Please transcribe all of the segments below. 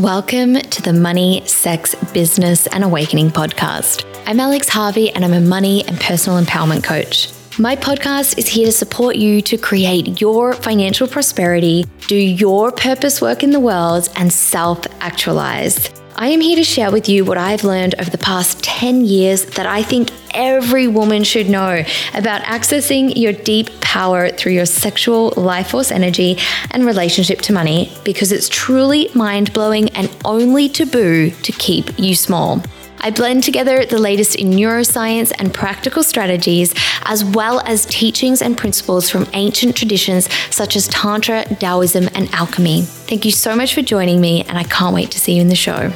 Welcome to the Money, Sex, Business, and Awakening podcast. I'm Alex Harvey, and I'm a money and personal empowerment coach. My podcast is here to support you to create your financial prosperity, do your purpose work in the world, and self actualize. I am here to share with you what I've learned over the past 10 years that I think every woman should know about accessing your deep power through your sexual life force energy and relationship to money because it's truly mind blowing and only taboo to keep you small. I blend together the latest in neuroscience and practical strategies, as well as teachings and principles from ancient traditions such as Tantra, Taoism, and alchemy. Thank you so much for joining me, and I can't wait to see you in the show.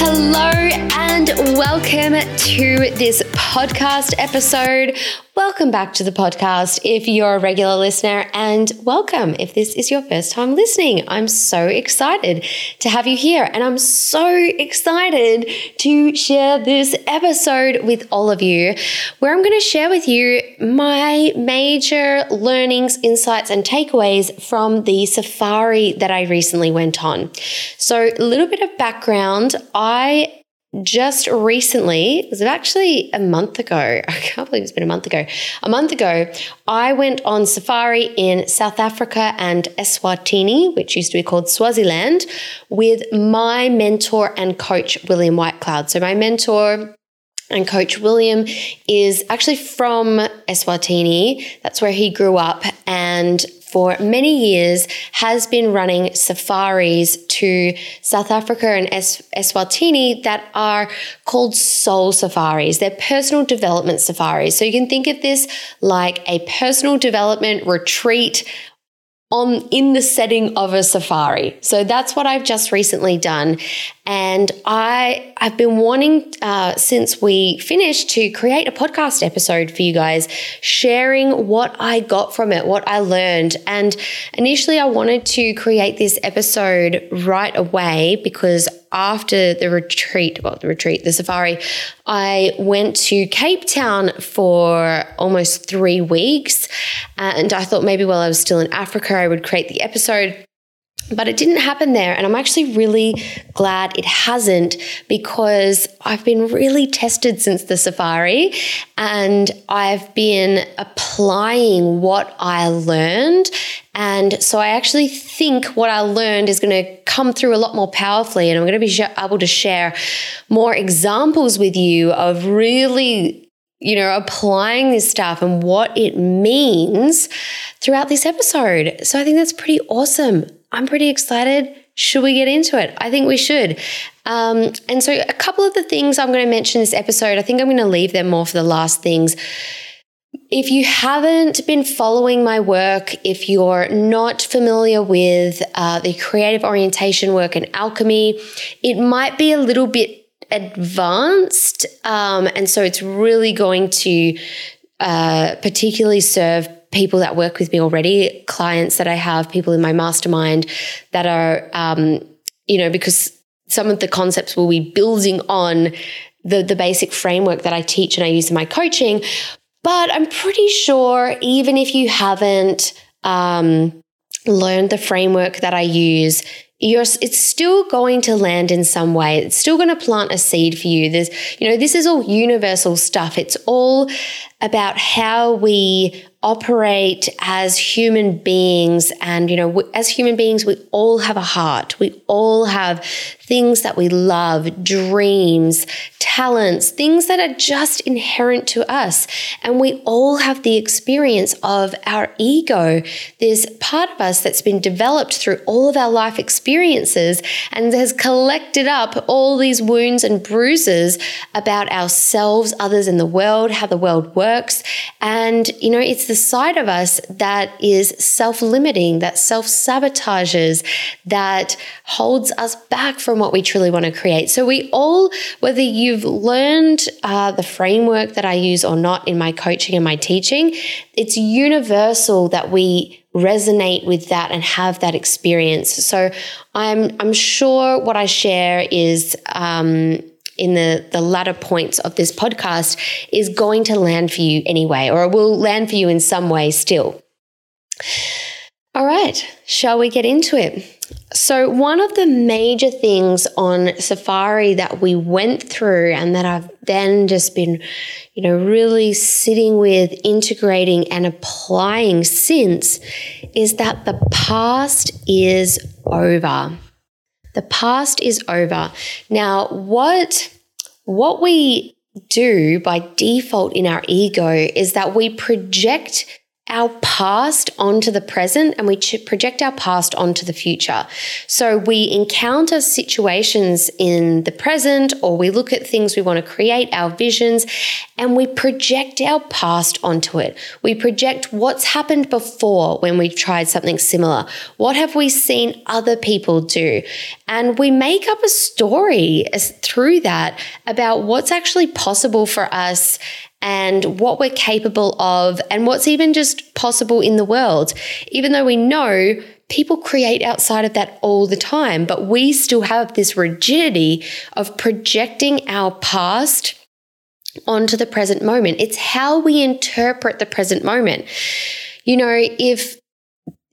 Hello, and welcome to this podcast episode. Welcome back to the podcast if you're a regular listener, and welcome if this is your first time listening. I'm so excited to have you here, and I'm so excited to share this episode with all of you, where I'm going to share with you my major learnings, insights, and takeaways from the safari that I recently went on. So, a little bit of background I just recently, it was actually a month ago. I can't believe it's been a month ago. A month ago, I went on safari in South Africa and Eswatini, which used to be called Swaziland, with my mentor and coach, William Whitecloud. So, my mentor and coach William is actually from Eswatini. That's where he grew up. And for many years has been running safaris to South Africa and es- Eswatini that are called soul safaris. They're personal development safaris. So you can think of this like a personal development retreat on in the setting of a safari. So that's what I've just recently done, and I I've been wanting uh, since we finished to create a podcast episode for you guys, sharing what I got from it, what I learned, and initially I wanted to create this episode right away because after the retreat, well, the retreat, the safari, I went to Cape Town for almost three weeks. And I thought maybe while I was still in Africa, I would create the episode. But it didn't happen there. And I'm actually really glad it hasn't because I've been really tested since the safari and I've been applying what I learned. And so I actually think what I learned is going to come through a lot more powerfully. And I'm going to be able to share more examples with you of really you know, applying this stuff and what it means throughout this episode. So I think that's pretty awesome. I'm pretty excited. Should we get into it? I think we should. Um, and so, a couple of the things I'm going to mention this episode, I think I'm going to leave them more for the last things. If you haven't been following my work, if you're not familiar with uh, the creative orientation work and alchemy, it might be a little bit advanced. Um, and so it's really going to uh, particularly serve people that work with me already, clients that I have, people in my mastermind that are, um, you know, because some of the concepts will be building on the, the basic framework that I teach and I use in my coaching. But I'm pretty sure, even if you haven't um, learned the framework that I use, you're it's still going to land in some way. It's still going to plant a seed for you. There's you know this is all universal stuff. It's all about how we operate as human beings and you know as human beings we all have a heart. We all have things that we love dreams talents things that are just inherent to us. And we all have the experience of our ego there's part of us that's been developed through all of our life experiences and has collected up all these wounds and bruises about ourselves others in the world how the world works and you know it's the side of us that is self limiting, that self sabotages, that holds us back from what we truly want to create. So, we all, whether you've learned uh, the framework that I use or not in my coaching and my teaching, it's universal that we resonate with that and have that experience. So, I'm, I'm sure what I share is, um, in the, the latter points of this podcast is going to land for you anyway, or it will land for you in some way still. All right, shall we get into it? So, one of the major things on Safari that we went through and that I've then just been, you know, really sitting with, integrating, and applying since is that the past is over. The past is over. Now, what what we do by default in our ego is that we project our past onto the present and we project our past onto the future. So we encounter situations in the present or we look at things we want to create, our visions, and we project our past onto it. We project what's happened before when we've tried something similar. What have we seen other people do? And we make up a story through that about what's actually possible for us and what we're capable of and what's even just possible in the world. Even though we know people create outside of that all the time, but we still have this rigidity of projecting our past onto the present moment. It's how we interpret the present moment. You know, if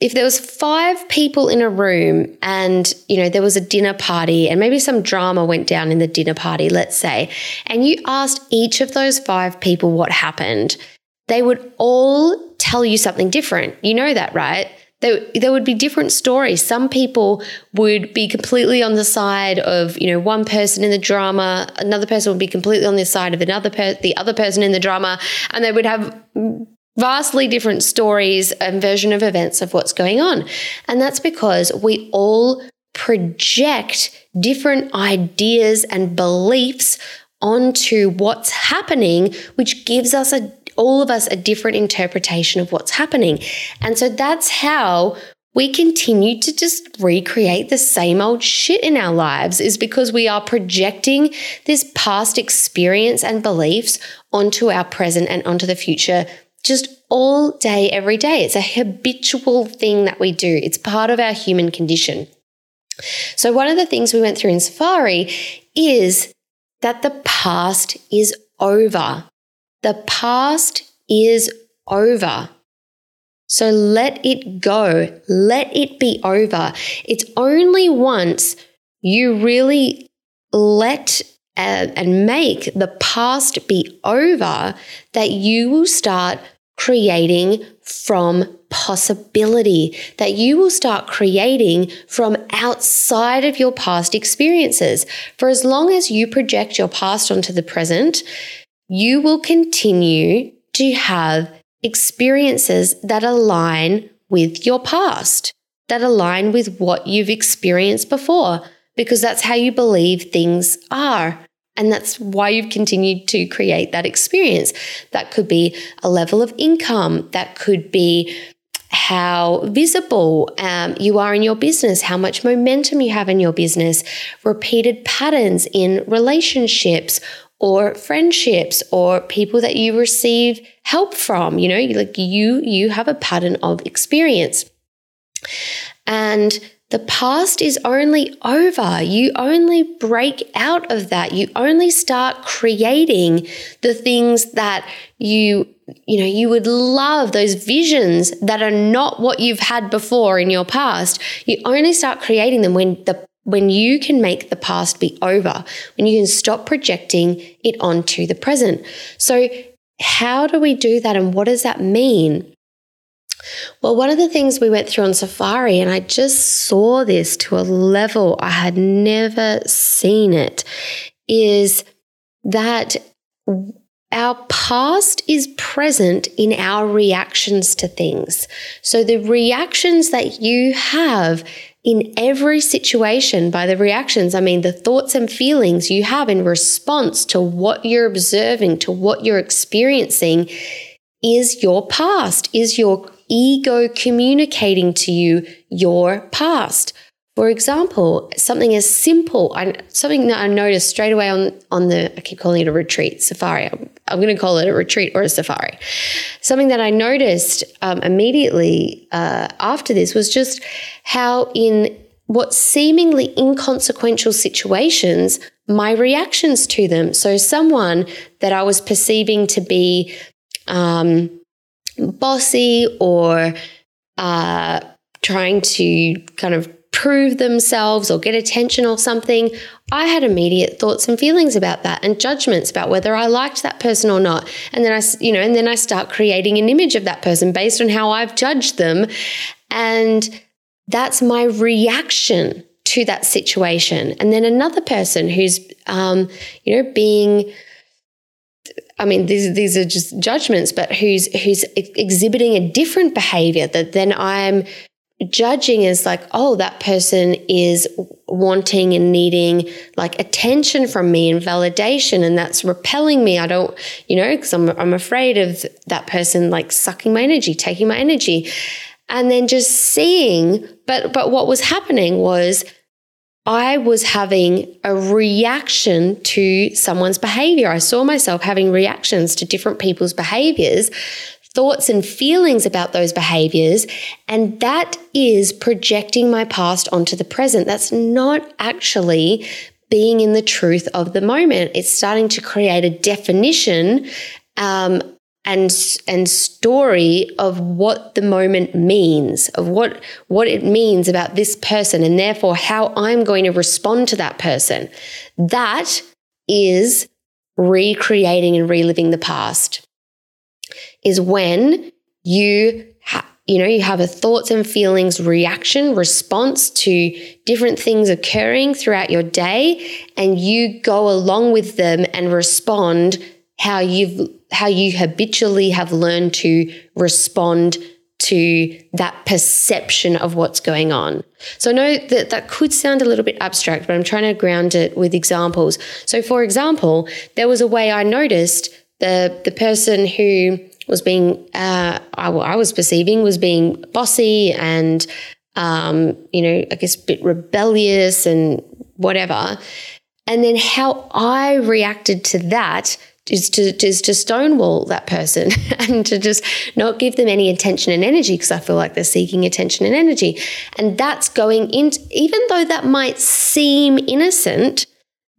if there was five people in a room and you know there was a dinner party and maybe some drama went down in the dinner party let's say and you asked each of those five people what happened they would all tell you something different. You know that right? There, there would be different stories. Some people would be completely on the side of you know one person in the drama another person would be completely on the side of another per- the other person in the drama and they would have vastly different stories and version of events of what's going on. And that's because we all project different ideas and beliefs onto what's happening, which gives us a all of us a different interpretation of what's happening. And so that's how we continue to just recreate the same old shit in our lives is because we are projecting this past experience and beliefs onto our present and onto the future just all day, every day. It's a habitual thing that we do, it's part of our human condition. So, one of the things we went through in Safari is that the past is over. The past is over. So let it go. Let it be over. It's only once you really let uh, and make the past be over that you will start creating from possibility, that you will start creating from outside of your past experiences. For as long as you project your past onto the present, you will continue to have experiences that align with your past, that align with what you've experienced before, because that's how you believe things are. And that's why you've continued to create that experience. That could be a level of income, that could be how visible um, you are in your business, how much momentum you have in your business, repeated patterns in relationships or friendships or people that you receive help from. You know, like you, you have a pattern of experience. And the past is only over. You only break out of that. You only start creating the things that you you know you would love those visions that are not what you've had before in your past. You only start creating them when the when you can make the past be over, when you can stop projecting it onto the present. So how do we do that and what does that mean? Well, one of the things we went through on Safari, and I just saw this to a level I had never seen it, is that our past is present in our reactions to things. So the reactions that you have in every situation, by the reactions, I mean the thoughts and feelings you have in response to what you're observing, to what you're experiencing, is your past, is your ego communicating to you your past. For example, something as simple, I, something that I noticed straight away on, on the, I keep calling it a retreat, safari. I'm, I'm going to call it a retreat or a safari. Something that I noticed um, immediately uh, after this was just how, in what seemingly inconsequential situations, my reactions to them. So, someone that I was perceiving to be um, bossy or uh, trying to kind of prove themselves or get attention or something, I had immediate thoughts and feelings about that and judgments about whether I liked that person or not. And then I, you know, and then I start creating an image of that person based on how I've judged them. And that's my reaction to that situation. And then another person who's, um, you know, being, I mean, these these are just judgments, but who's who's exhibiting a different behavior that then I'm judging as like, oh, that person is wanting and needing like attention from me and validation, and that's repelling me. I don't, you know, because I'm I'm afraid of that person like sucking my energy, taking my energy, and then just seeing. But but what was happening was. I was having a reaction to someone's behavior. I saw myself having reactions to different people's behaviors thoughts and feelings about those behaviors. And that is projecting my past onto the present. That's not actually being in the truth of the moment. It's starting to create a definition um, and and story of what the moment means, of what what it means about this person, and therefore how I'm going to respond to that person. That is recreating and reliving the past is when you ha- you know you have a thoughts and feelings reaction response to different things occurring throughout your day and you go along with them and respond how you've how you habitually have learned to respond to that perception of what's going on. So I know that that could sound a little bit abstract, but I'm trying to ground it with examples. So for example, there was a way I noticed the the person who was being, uh, I, I, was perceiving was being bossy and, um, you know, I guess a bit rebellious and whatever. And then how I reacted to that is to, is to stonewall that person and to just not give them any attention and energy because I feel like they're seeking attention and energy. And that's going into, even though that might seem innocent,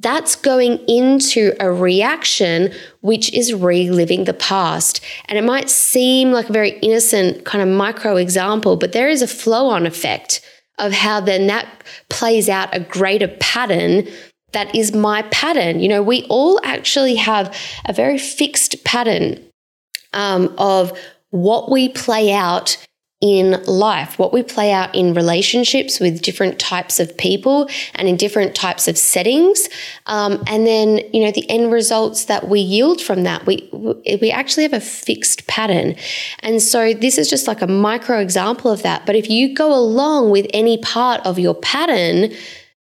that's going into a reaction which is reliving the past. And it might seem like a very innocent kind of micro example, but there is a flow on effect of how then that plays out a greater pattern that is my pattern. You know, we all actually have a very fixed pattern um, of what we play out in life, what we play out in relationships with different types of people and in different types of settings. Um, and then, you know, the end results that we yield from that, we, we actually have a fixed pattern. And so this is just like a micro example of that. But if you go along with any part of your pattern,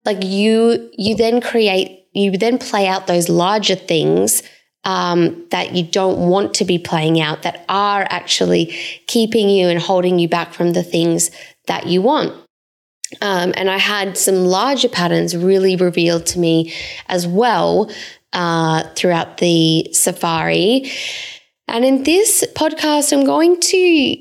like you, you then create, you then play out those larger things um, that you don't want to be playing out that are actually keeping you and holding you back from the things that you want. Um, and I had some larger patterns really revealed to me as well uh, throughout the safari. And in this podcast, I'm going to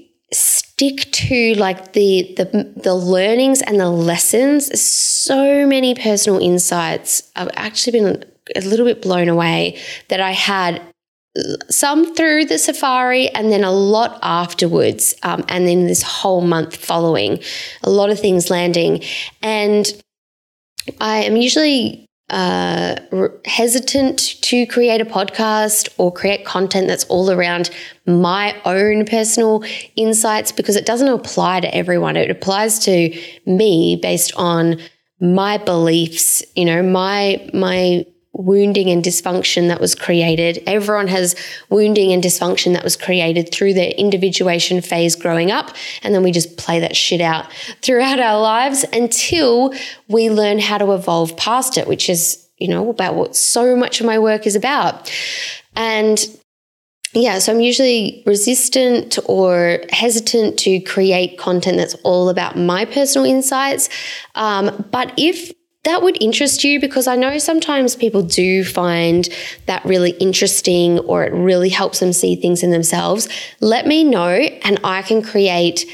stick to like the the the learnings and the lessons. So many personal insights. I've actually been a little bit blown away that I had some through the safari and then a lot afterwards, um, and then this whole month following, a lot of things landing. And I am usually uh, hesitant to create a podcast or create content that's all around my own personal insights because it doesn't apply to everyone. It applies to me based on my beliefs, you know, my my wounding and dysfunction that was created. Everyone has wounding and dysfunction that was created through their individuation phase growing up. And then we just play that shit out throughout our lives until we learn how to evolve past it, which is, you know, about what so much of my work is about. And yeah, so I'm usually resistant or hesitant to create content that's all about my personal insights. Um, but if that would interest you because I know sometimes people do find that really interesting or it really helps them see things in themselves, let me know and I can create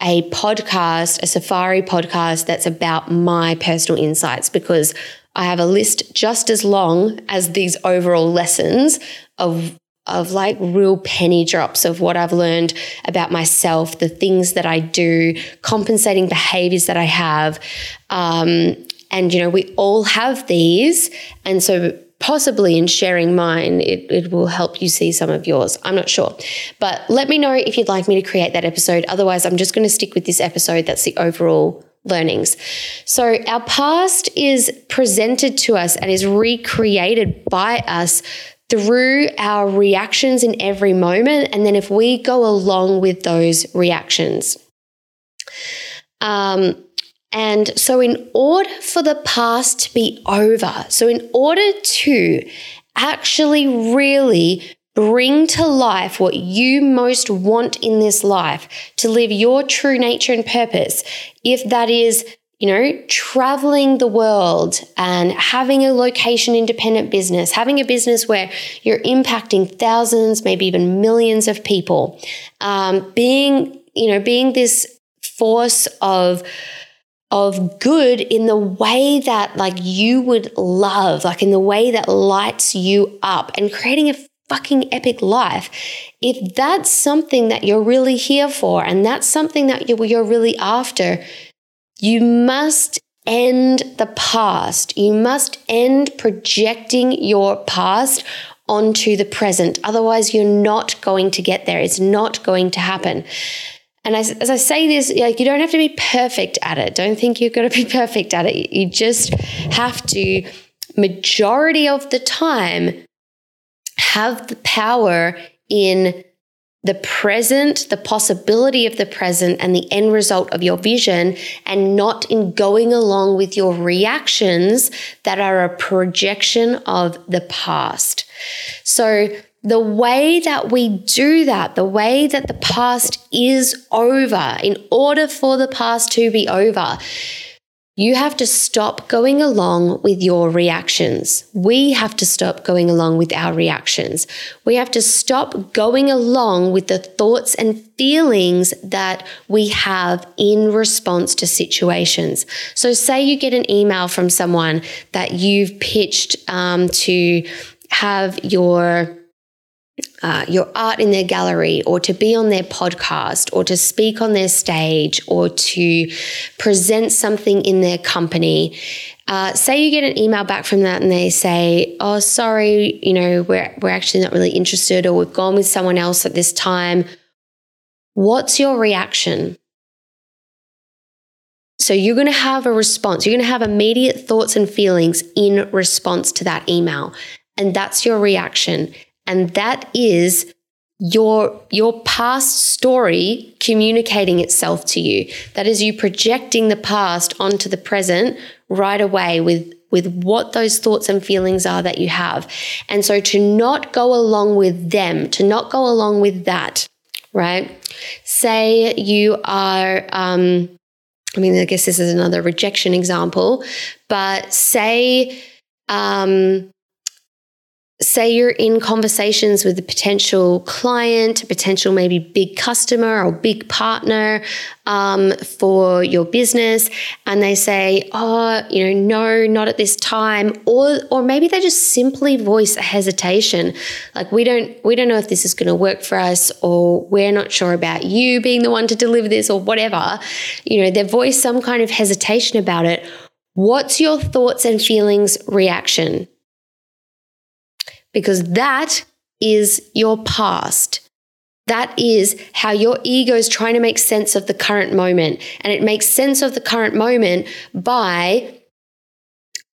a podcast, a safari podcast that's about my personal insights because I have a list just as long as these overall lessons of of like real penny drops of what I've learned about myself, the things that I do, compensating behaviors that I have. Um, and, you know, we all have these. And so possibly in sharing mine, it, it will help you see some of yours. I'm not sure. But let me know if you'd like me to create that episode. Otherwise, I'm just going to stick with this episode. That's the overall learnings. So, our past is presented to us and is recreated by us through our reactions in every moment. And then if we go along with those reactions. Um, and so, in order for the past to be over, so in order to actually really bring to life what you most want in this life, to live your true nature and purpose, if that is you know, traveling the world and having a location independent business, having a business where you're impacting thousands, maybe even millions of people, um, being, you know, being this force of of good in the way that like you would love, like in the way that lights you up and creating a fucking epic life. If that's something that you're really here for and that's something that you're really after, you must end the past. You must end projecting your past onto the present. Otherwise, you're not going to get there. It's not going to happen. And as, as I say this, like you don't have to be perfect at it. Don't think you're going to be perfect at it. You just have to, majority of the time, have the power in the present, the possibility of the present, and the end result of your vision, and not in going along with your reactions that are a projection of the past. So, the way that we do that, the way that the past is over, in order for the past to be over, you have to stop going along with your reactions. We have to stop going along with our reactions. We have to stop going along with the thoughts and feelings that we have in response to situations. So, say you get an email from someone that you've pitched um, to have your uh, your art in their gallery or to be on their podcast or to speak on their stage or to present something in their company. Uh, say you get an email back from that and they say, "Oh, sorry, you know, we're we're actually not really interested, or we've gone with someone else at this time." What's your reaction? So you're going to have a response. You're going to have immediate thoughts and feelings in response to that email, and that's your reaction. And that is your your past story communicating itself to you. That is you projecting the past onto the present right away with with what those thoughts and feelings are that you have. And so to not go along with them to not go along with that right? Say you are um i mean i guess this is another rejection example but say um say you're in conversations with a potential client, a potential maybe big customer or big partner um, for your business, and they say, "Oh, you know, no, not at this time," or or maybe they just simply voice a hesitation, like we don't we don't know if this is going to work for us, or we're not sure about you being the one to deliver this, or whatever. You know, they voice some kind of hesitation about it. What's your thoughts and feelings reaction? Because that is your past. That is how your ego is trying to make sense of the current moment. And it makes sense of the current moment by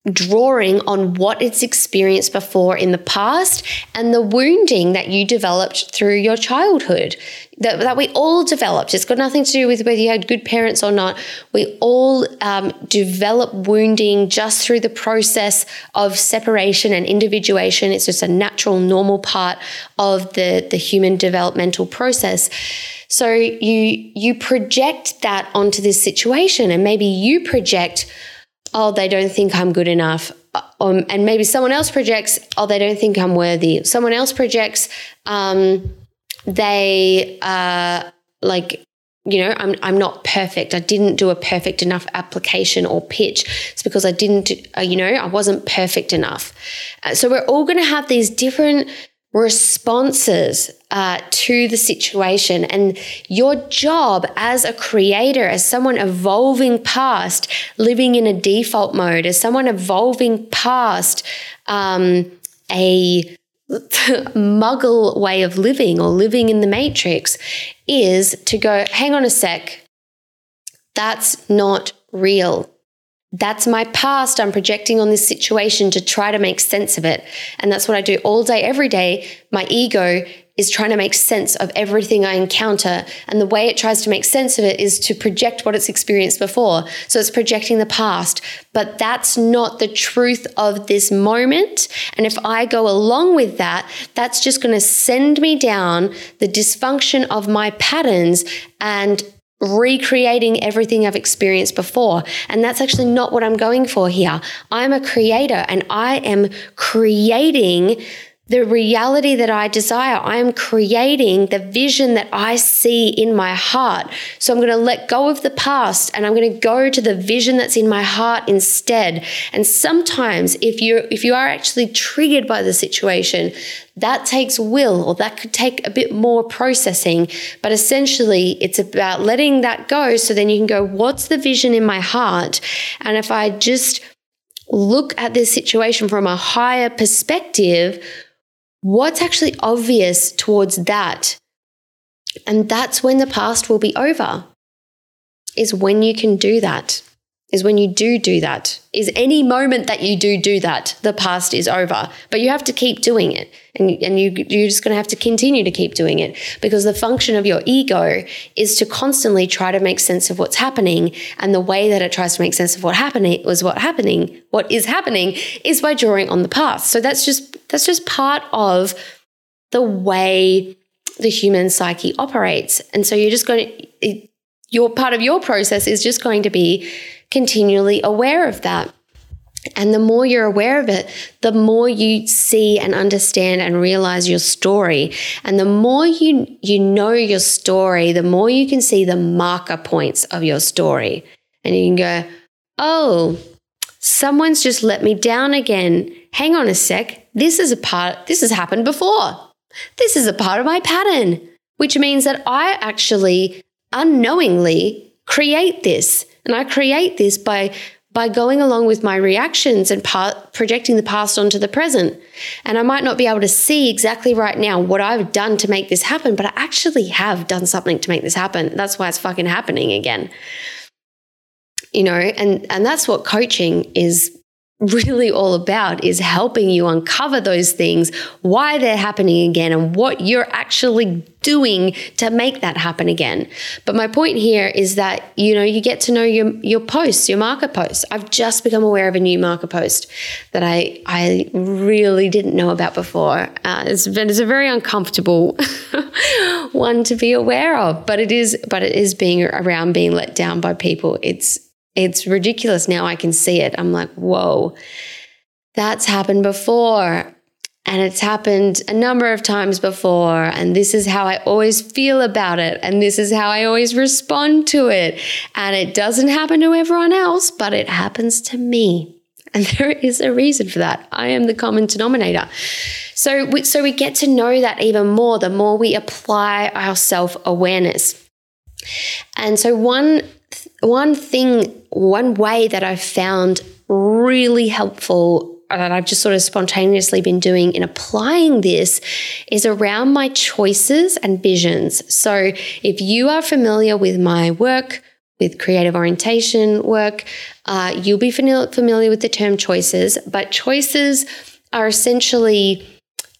drawing on what it's experienced before in the past and the wounding that you developed through your childhood that, that we all developed. It's got nothing to do with whether you had good parents or not. We all um, develop wounding just through the process of separation and individuation. It's just a natural, normal part of the, the human developmental process. So you you project that onto this situation, and maybe you project oh, they don't think I'm good enough. Um, and maybe someone else projects, oh, they don't think I'm worthy. Someone else projects, um, they uh, like, you know, I'm I'm not perfect. I didn't do a perfect enough application or pitch. It's because I didn't, uh, you know, I wasn't perfect enough. Uh, so we're all going to have these different responses uh, to the situation. And your job as a creator, as someone evolving past living in a default mode, as someone evolving past um, a muggle way of living or living in the matrix, is to go, hang on a sec, that's not real. That's my past. I'm projecting on this situation to try to make sense of it. And that's what I do all day, every day. My ego is trying to make sense of everything I encounter. And the way it tries to make sense of it is to project what it's experienced before. So it's projecting the past. But that's not the truth of this moment. And if I go along with that, that's just going to send me down the dysfunction of my patterns and recreating everything I've experienced before. And that's actually not what I'm going for here. I'm a creator and I am creating the reality that I desire. I am creating the vision that I see in my heart. So I'm going to let go of the past and I'm going to go to the vision that's in my heart instead. And sometimes if you if you are actually triggered by the situation, that takes will or that could take a bit more processing, but essentially it's about letting that go so then you can go what's the vision in my heart? And if I just look at this situation from a higher perspective, what's actually obvious towards that? And that's when the past will be over, is when you can do that is when you do do that. Is any moment that you do do that, the past is over. But you have to keep doing it. And, and you, you're just going to have to continue to keep doing it because the function of your ego is to constantly try to make sense of what's happening. And the way that it tries to make sense of what happening was what happening, what is happening is by drawing on the past. So that's just, that's just part of the way the human psyche operates. And so you're just going to, your part of your process is just going to be continually aware of that. And the more you're aware of it, the more you see and understand and realize your story. And the more you, you know your story, the more you can see the marker points of your story. And you can go, oh, someone's just let me down again. Hang on a sec. This is a part, this has happened before. This is a part of my pattern, which means that I actually unknowingly create this. And I create this by by going along with my reactions and part, projecting the past onto the present. And I might not be able to see exactly right now what I've done to make this happen, but I actually have done something to make this happen. That's why it's fucking happening again. You know, and and that's what coaching is really all about is helping you uncover those things, why they're happening again, and what you're actually doing to make that happen again. But my point here is that you know you get to know your your posts, your marker posts. I've just become aware of a new marker post that I I really didn't know about before. Uh, it's been it's a very uncomfortable one to be aware of, but it is but it is being around being let down by people. It's it's ridiculous. Now I can see it. I'm like, whoa, that's happened before. And it's happened a number of times before. And this is how I always feel about it. And this is how I always respond to it. And it doesn't happen to everyone else, but it happens to me. And there is a reason for that. I am the common denominator. So we, so we get to know that even more the more we apply our self awareness. And so one one thing, one way that I've found really helpful that I've just sort of spontaneously been doing in applying this is around my choices and visions. So if you are familiar with my work, with creative orientation work, uh, you'll be familiar with the term choices, but choices are essentially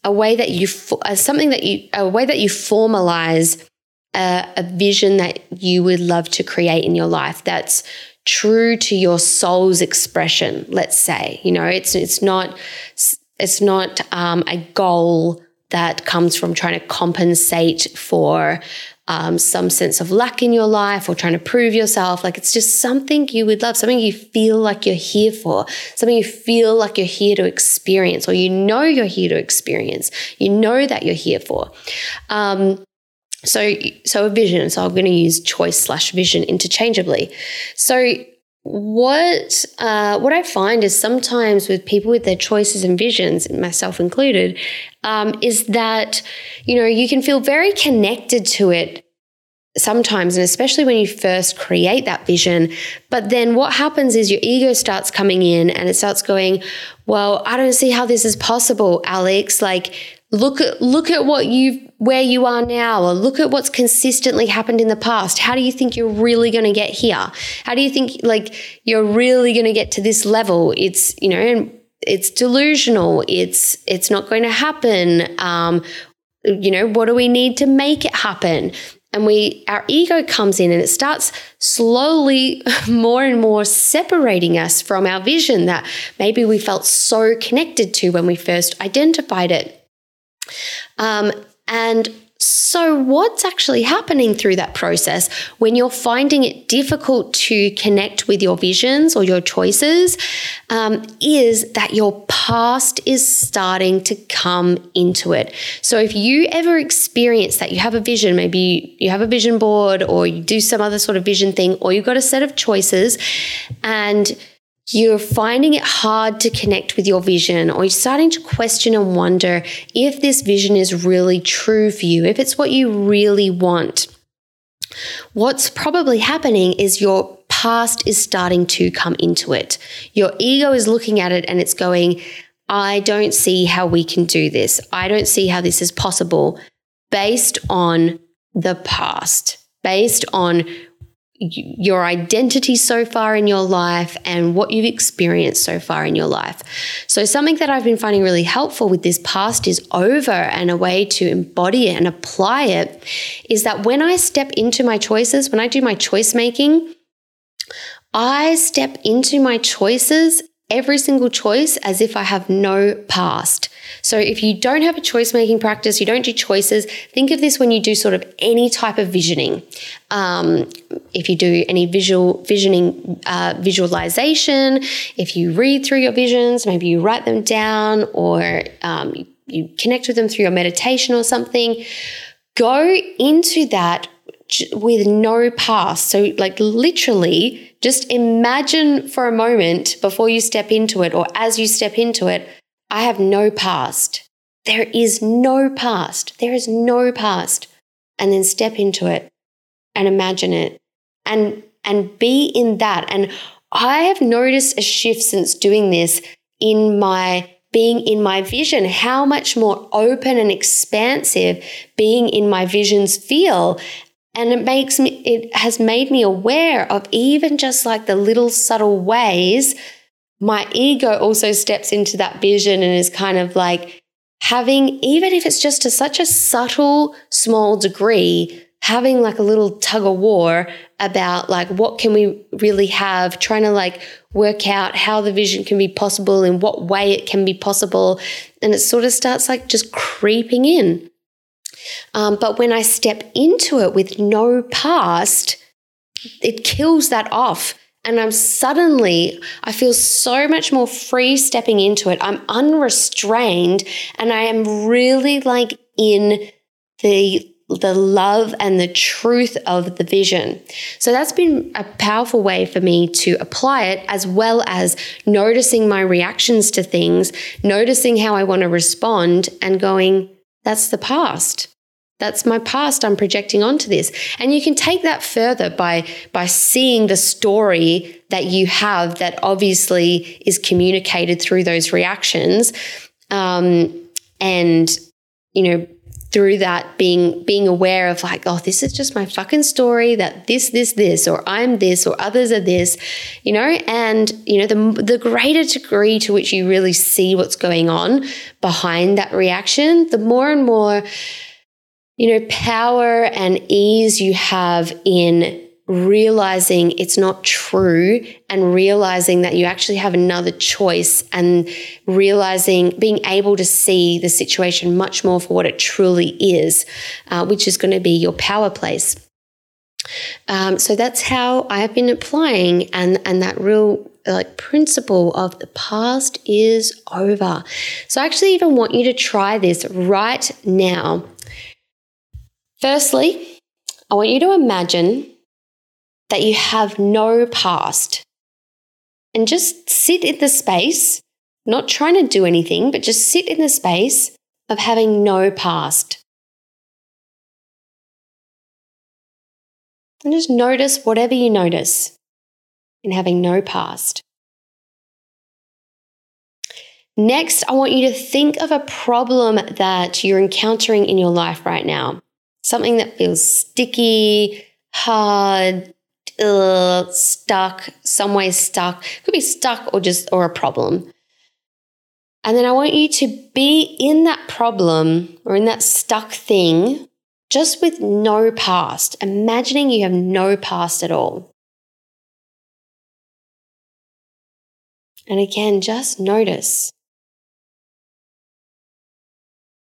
a way that you, uh, something that you, a way that you formalize a, a vision that you would love to create in your life that's true to your soul's expression let's say you know it's it's not it's not um, a goal that comes from trying to compensate for um, some sense of luck in your life or trying to prove yourself. Like it's just something you would love, something you feel like you're here for, something you feel like you're here to experience, or you know you're here to experience. You know that you're here for. Um, so, so a vision. So I'm going to use choice slash vision interchangeably. So what uh, what I find is sometimes with people with their choices and visions, myself included, um, is that you know you can feel very connected to it sometimes, and especially when you first create that vision. But then what happens is your ego starts coming in and it starts going, "Well, I don't see how this is possible, Alex. Like, look at look at what you've where you are now or look at what's consistently happened in the past. How do you think you're really going to get here? How do you think like you're really going to get to this level? It's you know it's delusional. It's it's not going to happen. Um you know what do we need to make it happen? And we our ego comes in and it starts slowly more and more separating us from our vision that maybe we felt so connected to when we first identified it um, and so, what's actually happening through that process when you're finding it difficult to connect with your visions or your choices um, is that your past is starting to come into it. So, if you ever experience that you have a vision, maybe you have a vision board or you do some other sort of vision thing, or you've got a set of choices and you're finding it hard to connect with your vision, or you're starting to question and wonder if this vision is really true for you, if it's what you really want. What's probably happening is your past is starting to come into it. Your ego is looking at it and it's going, I don't see how we can do this. I don't see how this is possible based on the past, based on your identity so far in your life and what you've experienced so far in your life. So, something that I've been finding really helpful with this past is over and a way to embody it and apply it is that when I step into my choices, when I do my choice making, I step into my choices every single choice as if I have no past. So if you don't have a choice making practice, you don't do choices, think of this when you do sort of any type of visioning. Um, if you do any visual visioning, uh, visualization, if you read through your visions, maybe you write them down or um, you, you connect with them through your meditation or something, go into that with no past. So, like, literally, just imagine for a moment before you step into it or as you step into it, I have no past. There is no past. There is no past. And then step into it and imagine it and and be in that. And I have noticed a shift since doing this in my being in my vision, how much more open and expansive being in my visions feel. And it makes me, it has made me aware of even just like the little subtle ways my ego also steps into that vision and is kind of like having, even if it's just to such a subtle, small degree, having like a little tug of war about like what can we really have trying to like work out how the vision can be possible in what way it can be possible. And it sort of starts like just creeping in um, but when I step into it with no past, it kills that off. And I'm suddenly, I feel so much more free stepping into it. I'm unrestrained and I am really like in the the love and the truth of the vision. So that's been a powerful way for me to apply it, as well as noticing my reactions to things, noticing how I want to respond, and going, that's the past. That's my past I'm projecting onto this. And you can take that further by by seeing the story that you have that obviously is communicated through those reactions. Um, and you know, through that being being aware of like, oh, this is just my fucking story that this, this, this, or I'm this, or others are this, you know, and you know, the the greater degree to which you really see what's going on behind that reaction, the more and more you know, power and ease you have in realizing it's not true and realizing that you actually have another choice and realizing being able to see the situation much more for what it truly is, uh, which is going to be your power place. Um, so that's how I have been applying, and and that real like principle of the past is over. So I actually even want you to try this right now. Firstly, I want you to imagine that you have no past. and just sit in the space, not trying to do anything, but just sit in the space of having no past. And just notice whatever you notice in having no past. Next, I want you to think of a problem that you're encountering in your life right now. Something that feels sticky, hard, ugh, stuck, some way stuck. Could be stuck or just or a problem. And then I want you to be in that problem or in that stuck thing just with no past, imagining you have no past at all. And again, just notice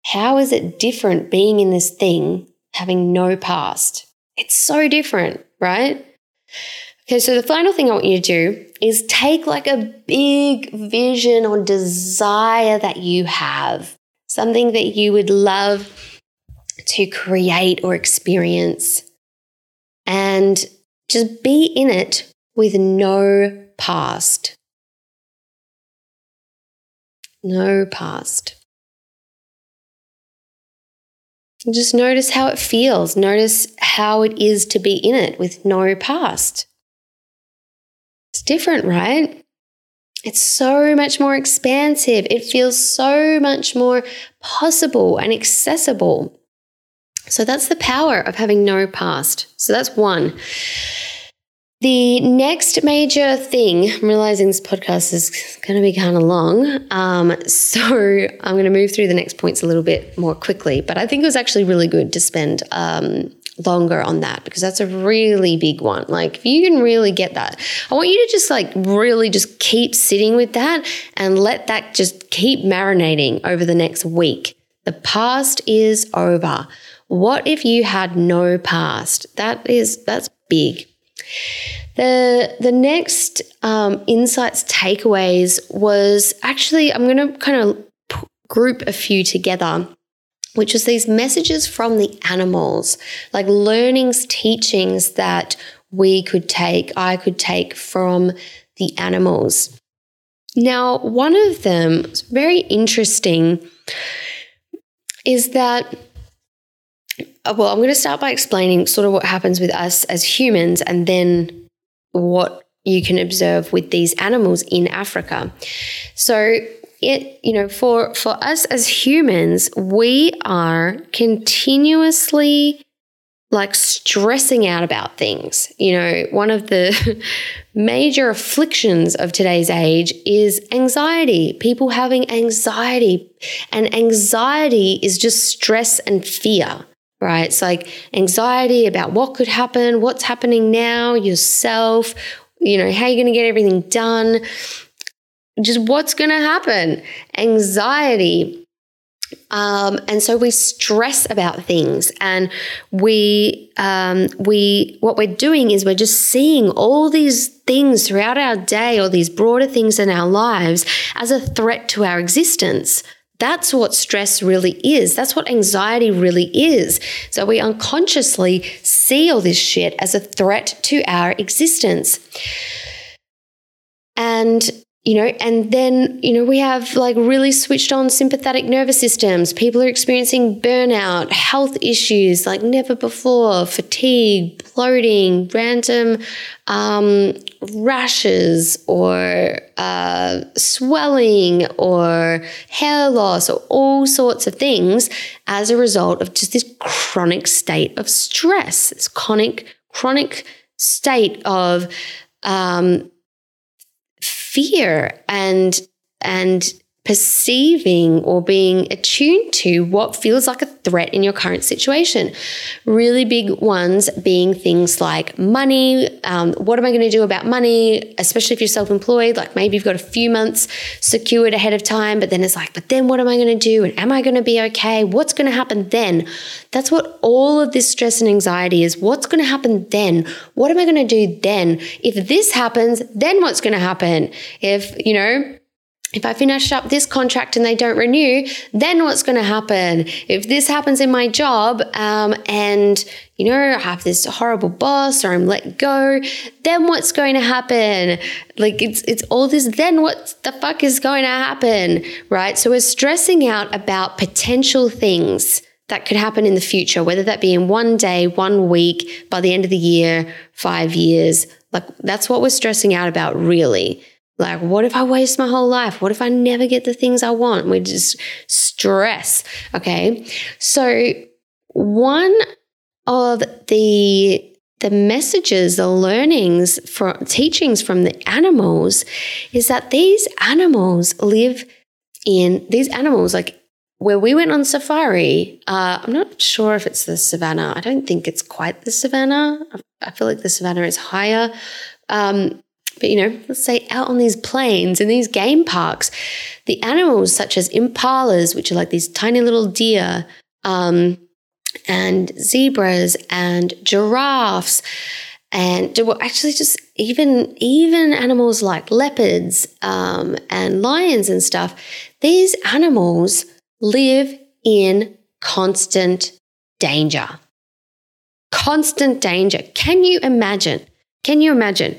how is it different being in this thing, having no past? It's so different, right? Okay, so the final thing I want you to do is take like a big vision or desire that you have, something that you would love to create or experience, and just be in it with no past. No past. Just notice how it feels. Notice how it is to be in it with no past. It's different, right? It's so much more expansive. It feels so much more possible and accessible. So that's the power of having no past. So that's one. The next major thing, I'm realizing this podcast is going to be kind of long. Um, so I'm going to move through the next points a little bit more quickly. But I think it was actually really good to spend um, longer on that because that's a really big one. Like, if you can really get that, I want you to just like really just keep sitting with that and let that just keep marinating over the next week. The past is over. What if you had no past? That is, that's big. The the next um, insights takeaways was actually I'm going to kind of p- group a few together which was these messages from the animals, like learnings, teachings that we could take, I could take from the animals. Now, one of them is very interesting is that Uh, well, I'm going to start by explaining sort of what happens with us as humans and then what you can observe with these animals in Africa. So, it you know for for us as humans, we are continuously like stressing out about things. You know, one of the major afflictions of today's age is anxiety. People having anxiety, and anxiety is just stress and fear right? It's like anxiety about what could happen, what's happening now, yourself, you know, how you're going to get everything done, just what's going to happen, anxiety. Um, and so we stress about things, and we um, we what we're doing is we're just seeing all these things throughout our day, or these broader things in our lives, as a threat to our existence. That's what stress really is. That's what anxiety really is. So we unconsciously see all this shit as a threat to our existence. And you know, and then, you know, we have like really switched on sympathetic nervous systems. People are experiencing burnout, health issues like never before, fatigue, bloating, random um, rashes or uh, swelling or hair loss or all sorts of things as a result of just this chronic state of stress, this chronic, chronic state of um, fear and and perceiving or being attuned to what feels like a threat in your current situation. Really big ones being things like money. Um, what am I going to do about money? Especially if you're self employed, like maybe you've got a few months secured ahead of time, but then it's like, but then what am I going to do? And am I going to be okay? What's going to happen then? That's what all of this stress and anxiety is. What's going to happen then? What am I going to do then? If this happens, then what's going to happen? If, you know, if I finish up this contract and they don't renew, then what's going to happen? If this happens in my job um, and, you know, I have this horrible boss or I'm let go, then what's going to happen? Like it's, it's all this, then what the fuck is going to happen? Right. So we're stressing out about potential things that could happen in the future, whether that be in one day, one week, by the end of the year, five years. Like that's what we're stressing out about, really. Like, what if I waste my whole life? What if I never get the things I want? We just stress. Okay. So, one of the the messages, the learnings from teachings from the animals is that these animals live in these animals, like where we went on safari. Uh, I'm not sure if it's the savannah. I don't think it's quite the savannah. I feel like the savannah is higher. Um, but, you know, let's say out on these plains in these game parks, the animals such as impalas, which are like these tiny little deer, um, and zebras and giraffes, and well, actually just even even animals like leopards um, and lions and stuff. These animals live in constant danger. Constant danger. Can you imagine? Can you imagine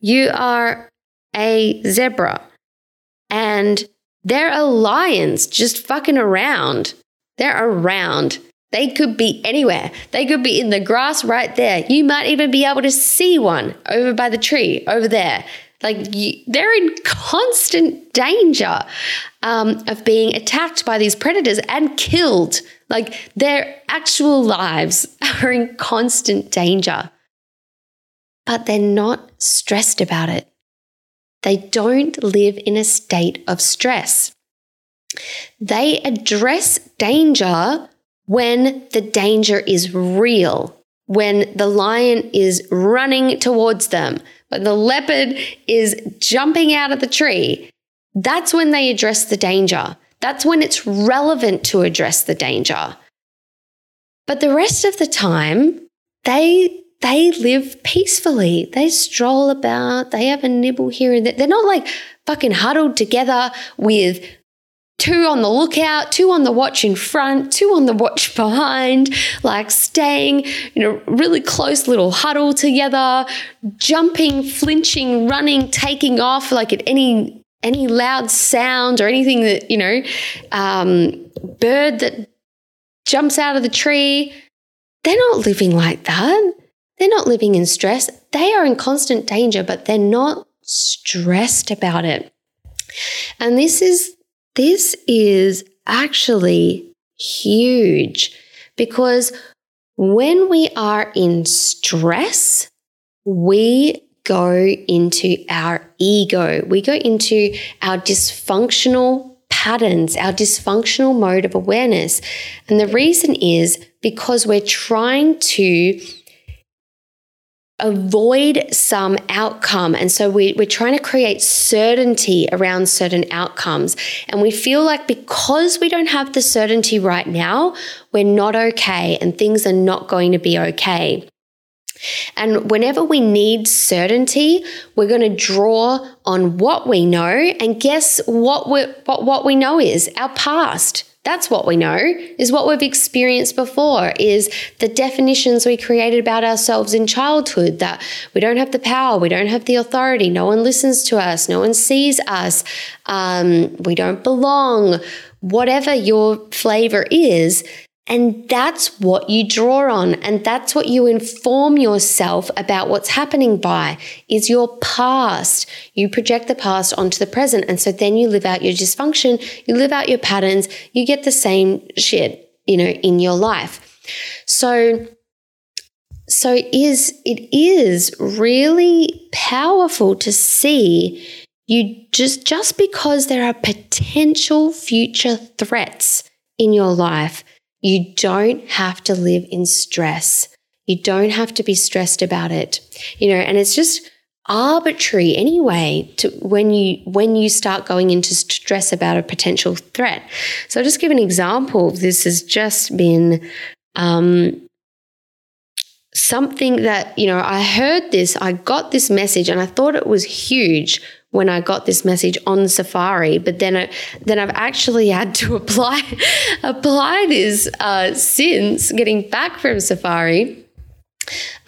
you are a zebra and there are lions just fucking around. They're around. They could be anywhere. They could be in the grass right there. You might even be able to see one over by the tree over there. Like you, they're in constant danger um, of being attacked by these predators and killed. Like their actual lives are in constant danger but they're not stressed about it. They don't live in a state of stress. They address danger when the danger is real, when the lion is running towards them, when the leopard is jumping out of the tree. That's when they address the danger. That's when it's relevant to address the danger. But the rest of the time, they they live peacefully. They stroll about, they have a nibble here and there. They're not like fucking huddled together with two on the lookout, two on the watch in front, two on the watch behind, like staying in a really close little huddle together, jumping, flinching, running, taking off like at any any loud sound or anything that, you know, um, bird that jumps out of the tree. They're not living like that. They're not living in stress. They are in constant danger, but they're not stressed about it. And this is this is actually huge because when we are in stress, we go into our ego. We go into our dysfunctional patterns, our dysfunctional mode of awareness. And the reason is because we're trying to avoid some outcome. And so we, we're trying to create certainty around certain outcomes. And we feel like because we don't have the certainty right now, we're not okay and things are not going to be okay. And whenever we need certainty, we're going to draw on what we know. And guess what we what, what we know is our past. That's what we know, is what we've experienced before, is the definitions we created about ourselves in childhood that we don't have the power, we don't have the authority, no one listens to us, no one sees us, um, we don't belong. Whatever your flavor is, and that's what you draw on. And that's what you inform yourself about what's happening by is your past. You project the past onto the present. And so then you live out your dysfunction, you live out your patterns, you get the same shit, you know, in your life. So, so it is, it is really powerful to see you just, just because there are potential future threats in your life you don't have to live in stress. You don't have to be stressed about it. You know, and it's just arbitrary anyway to when you when you start going into stress about a potential threat. So I'll just give an example. This has just been um, something that, you know, I heard this, I got this message and I thought it was huge when I got this message on Safari, but then then I've actually had to apply apply this uh, since getting back from Safari.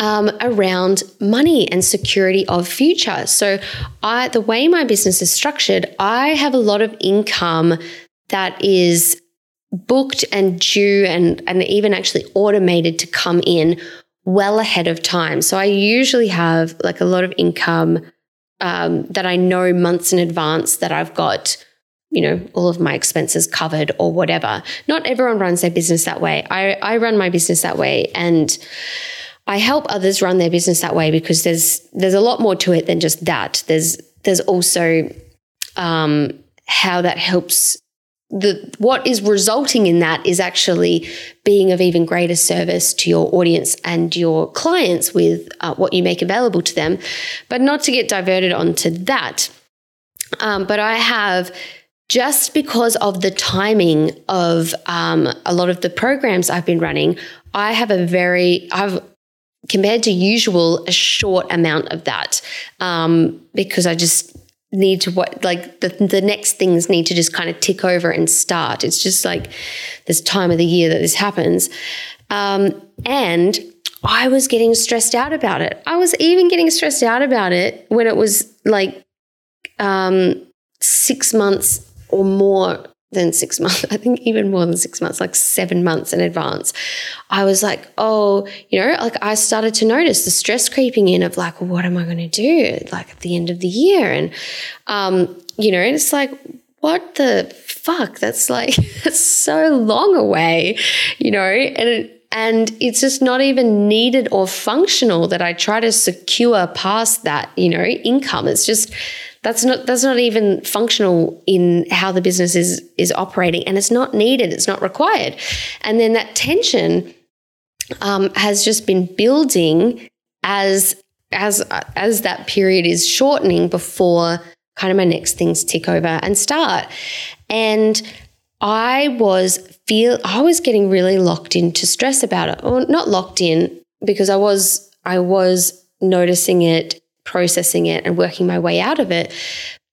Um, around money and security of future. So, I the way my business is structured, I have a lot of income that is booked and due and, and even actually automated to come in well ahead of time. So I usually have like a lot of income um, that I know months in advance that I've got, you know, all of my expenses covered or whatever. Not everyone runs their business that way. I, I run my business that way and I help others run their business that way because there's there's a lot more to it than just that. There's there's also um, how that helps the what is resulting in that is actually being of even greater service to your audience and your clients with uh, what you make available to them. But not to get diverted onto that um, but i have just because of the timing of um, a lot of the programs i've been running i have a very i've compared to usual a short amount of that um, because i just need to what like the, the next things need to just kind of tick over and start. It's just like this time of the year that this happens. Um, and i was getting stressed out about it. I was even getting stressed out about it when it was like um, six months or more than six months, I think even more than six months, like seven months in advance, I was like, oh, you know, like I started to notice the stress creeping in of like, what am I going to do like at the end of the year? And, um, you know, it's like, what the fuck? That's like, that's so long away, you know, and it, and it's just not even needed or functional that I try to secure past that, you know, income. It's just, that's not that's not even functional in how the business is is operating, and it's not needed. It's not required. And then that tension um, has just been building as as as that period is shortening before kind of my next things tick over and start. And I was feel I was getting really locked into stress about it. Or not locked in because I was I was noticing it processing it and working my way out of it.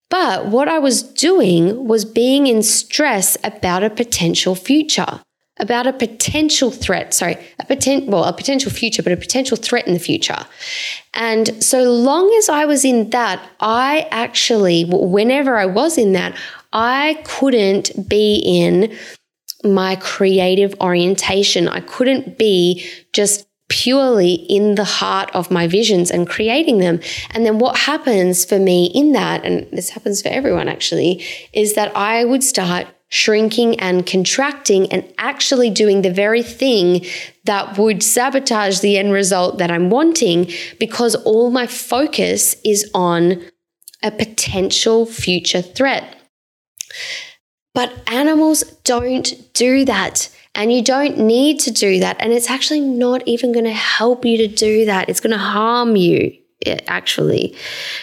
But what I was doing was being in stress about a potential future, about a potential threat. Sorry, a potential well, a potential future, but a potential threat in the future. And so long as I was in that, I actually, whenever I was in that, I couldn't be in my creative orientation. I couldn't be just purely in the heart of my visions and creating them. And then what happens for me in that, and this happens for everyone actually, is that I would start shrinking and contracting and actually doing the very thing that would sabotage the end result that I'm wanting because all my focus is on a potential future threat. But animals don't do that. And you don't need to do that. And it's actually not even going to help you to do that. It's going to harm you actually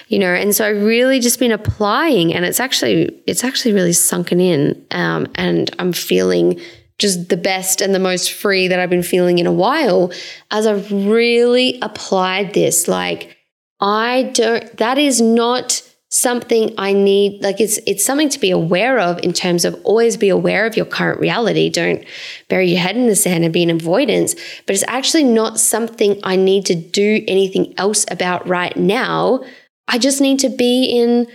you know and so I've really just been applying and it's actually it's actually really sunken in um, and i'm feeling just the best and the most free that i've been feeling in a while as i've really applied this like i don't that is not something I need like it's it's something to be aware of in terms of always be aware of your current reality. Don't bury your head in the sand and be in avoidance. But it's actually not something I need to do anything else about right now. I just need to be in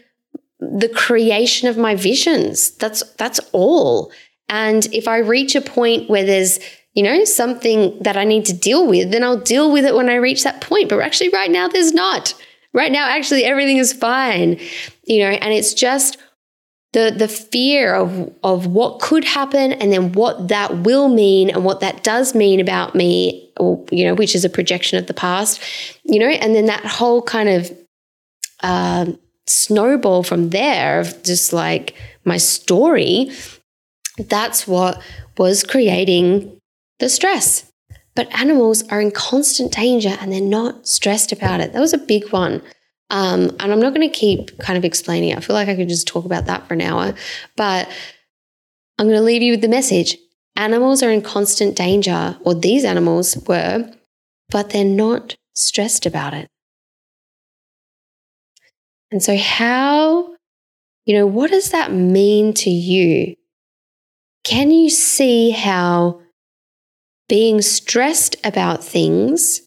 the creation of my visions. That's that's all. And if I reach a point where there's you know, something that I need to deal with, then I'll deal with it when I reach that point. But actually, right now, there's not. Right now, actually, everything is fine, you know, and it's just the the fear of of what could happen and then what that will mean and what that does mean about me or you know which is a projection of the past you know and then that whole kind of uh, snowball from there of just like my story that's what was creating the stress but animals are in constant danger and they're not stressed about it. That was a big one. Um, and I'm not going to keep kind of explaining it. I feel like I could just talk about that for an hour, but I'm going to leave you with the message. Animals are in constant danger, or these animals were, but they're not stressed about it. And so, how, you know, what does that mean to you? Can you see how being stressed about things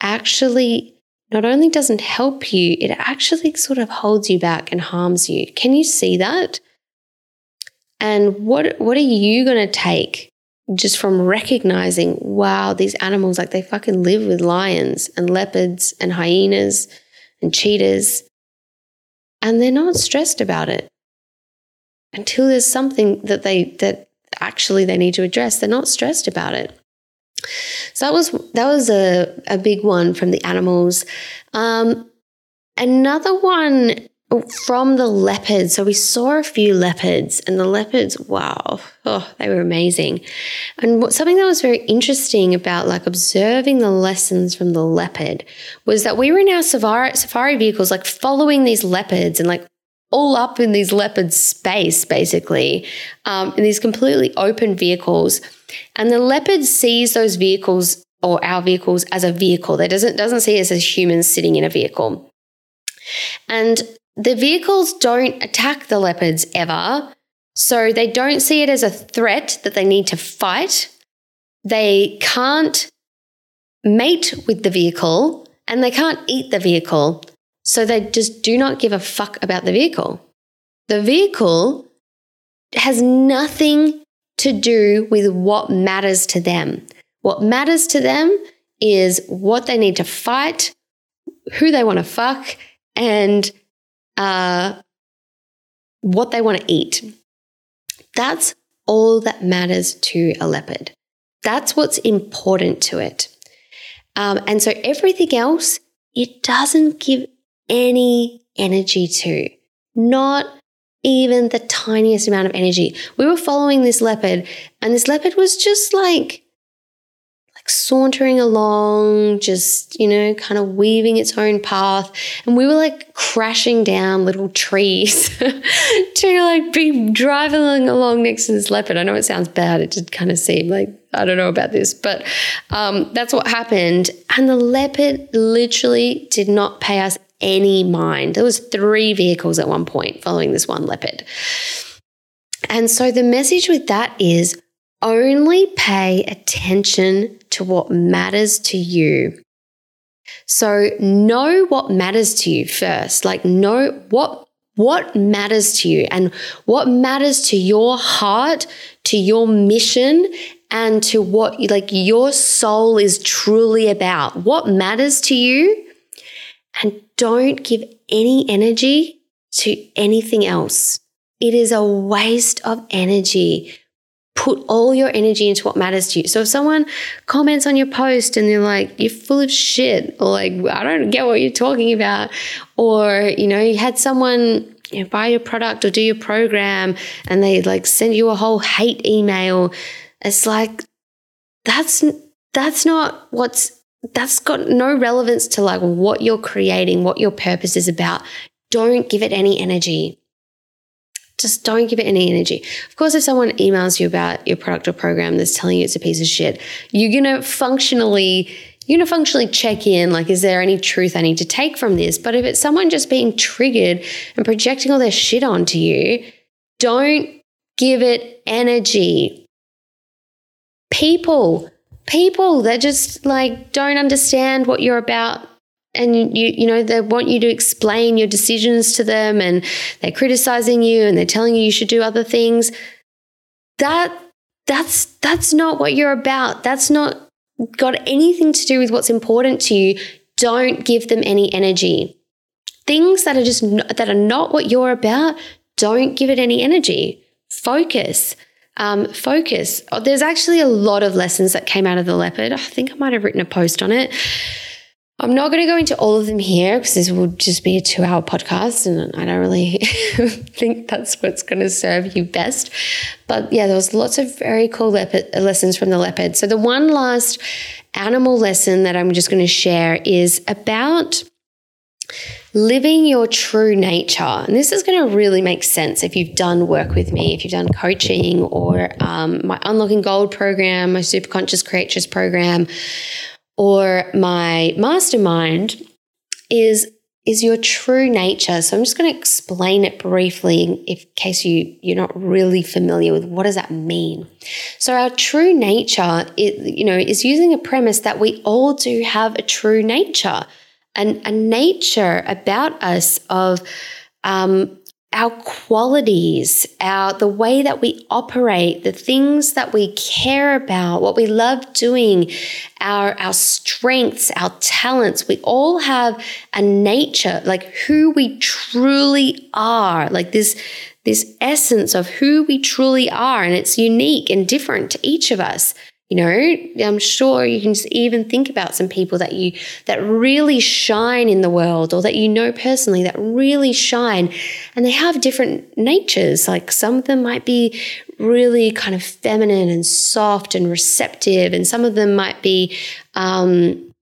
actually not only doesn't help you, it actually sort of holds you back and harms you. Can you see that? And what what are you going to take just from recognizing, wow, these animals like they fucking live with lions and leopards and hyenas and cheetahs and they're not stressed about it until there's something that they that actually they need to address. They're not stressed about it. So that was that was a, a big one from the animals. Um, another one from the leopards. So we saw a few leopards, and the leopards, wow, oh, they were amazing. And what, something that was very interesting about like observing the lessons from the leopard was that we were in our safari, safari vehicles, like following these leopards and like all up in these leopard space, basically, um, in these completely open vehicles. And the leopard sees those vehicles or our vehicles as a vehicle. That doesn't doesn't see us as humans sitting in a vehicle. And the vehicles don't attack the leopards ever. So they don't see it as a threat that they need to fight. They can't mate with the vehicle and they can't eat the vehicle. So they just do not give a fuck about the vehicle. The vehicle has nothing to do with what matters to them. What matters to them is what they need to fight, who they want to fuck, and uh, what they want to eat. That's all that matters to a leopard. That's what's important to it. Um, and so everything else, it doesn't give any energy to, not even the tiniest amount of energy. We were following this leopard, and this leopard was just like, like sauntering along, just, you know, kind of weaving its own path. And we were like crashing down little trees to like be driving along next to this leopard. I know it sounds bad. It did kind of seem like, I don't know about this, but um, that's what happened. And the leopard literally did not pay us any mind. There was three vehicles at one point following this one leopard. And so the message with that is only pay attention to what matters to you. So know what matters to you first. Like know what what matters to you and what matters to your heart, to your mission and to what like your soul is truly about. What matters to you? And don't give any energy to anything else. It is a waste of energy. Put all your energy into what matters to you. So if someone comments on your post and they're like, you're full of shit, or like, I don't get what you're talking about, or, you know, you had someone you know, buy your product or do your program and they like send you a whole hate email, it's like, that's, that's not what's that's got no relevance to like what you're creating, what your purpose is about. Don't give it any energy. Just don't give it any energy. Of course, if someone emails you about your product or program that's telling you it's a piece of shit, you're to functionally you're to functionally check in like is there any truth i need to take from this but if it's someone just being triggered and projecting all their shit onto you don't give it energy people people that just like don't understand what you're about and you you know they want you to explain your decisions to them and they're criticizing you and they're telling you you should do other things. That that's that's not what you're about. That's not got anything to do with what's important to you. Don't give them any energy. Things that are just that are not what you're about don't give it any energy. Focus um, focus. Oh, there's actually a lot of lessons that came out of the leopard. I think I might have written a post on it. I'm not going to go into all of them here because this will just be a two hour podcast and I don't really think that's what's going to serve you best. But yeah, there was lots of very cool leopard, lessons from the leopard. So the one last animal lesson that I'm just going to share is about living your true nature. And this is going to really make sense if you've done work with me, if you've done coaching or um, my Unlocking Gold program, my Super Conscious Creatress program, or my mastermind, is is your true nature. So I'm just going to explain it briefly in case you you're not really familiar with what does that mean. So our true nature it, you know is using a premise that we all do have a true nature and a nature about us of um, our qualities, our the way that we operate, the things that we care about, what we love doing, our our strengths, our talents, we all have a nature, like who we truly are, like this this essence of who we truly are and it's unique and different to each of us. You know, I'm sure you can just even think about some people that you that really shine in the world or that you know personally that really shine and they have different natures. Like some of them might be really kind of feminine and soft and receptive, and some of them might be um,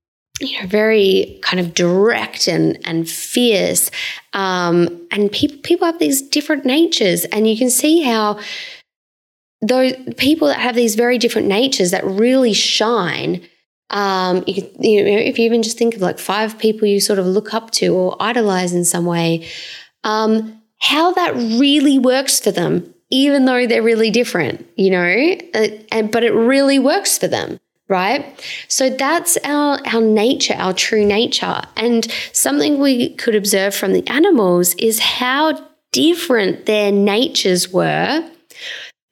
you know, very kind of direct and and fierce. Um, and people people have these different natures, and you can see how those people that have these very different natures that really shine. Um, you, you know, if you even just think of like five people you sort of look up to or idolize in some way, um, how that really works for them, even though they're really different, you know, uh, and but it really works for them right so that's our our nature our true nature and something we could observe from the animals is how different their natures were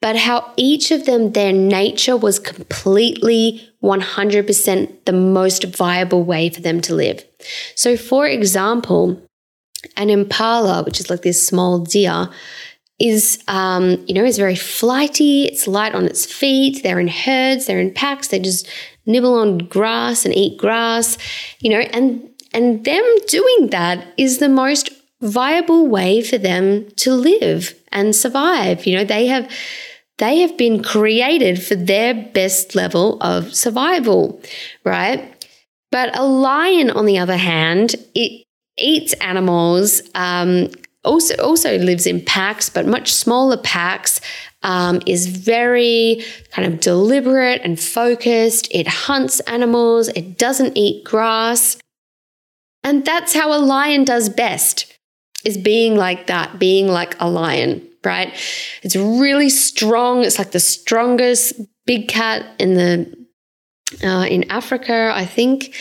but how each of them, their nature was completely 100% the most viable way for them to live. So, for example, an impala, which is like this small deer, is um, you know is very flighty. It's light on its feet. They're in herds. They're in packs. They just nibble on grass and eat grass. You know, and and them doing that is the most viable way for them to live and survive. You know, they have they have been created for their best level of survival, right? But a lion, on the other hand, it eats animals, um, also, also lives in packs, but much smaller packs, um, is very kind of deliberate and focused. It hunts animals, it doesn't eat grass. And that's how a lion does best, is being like that, being like a lion right? It's really strong. It's like the strongest big cat in the uh, in Africa, I think.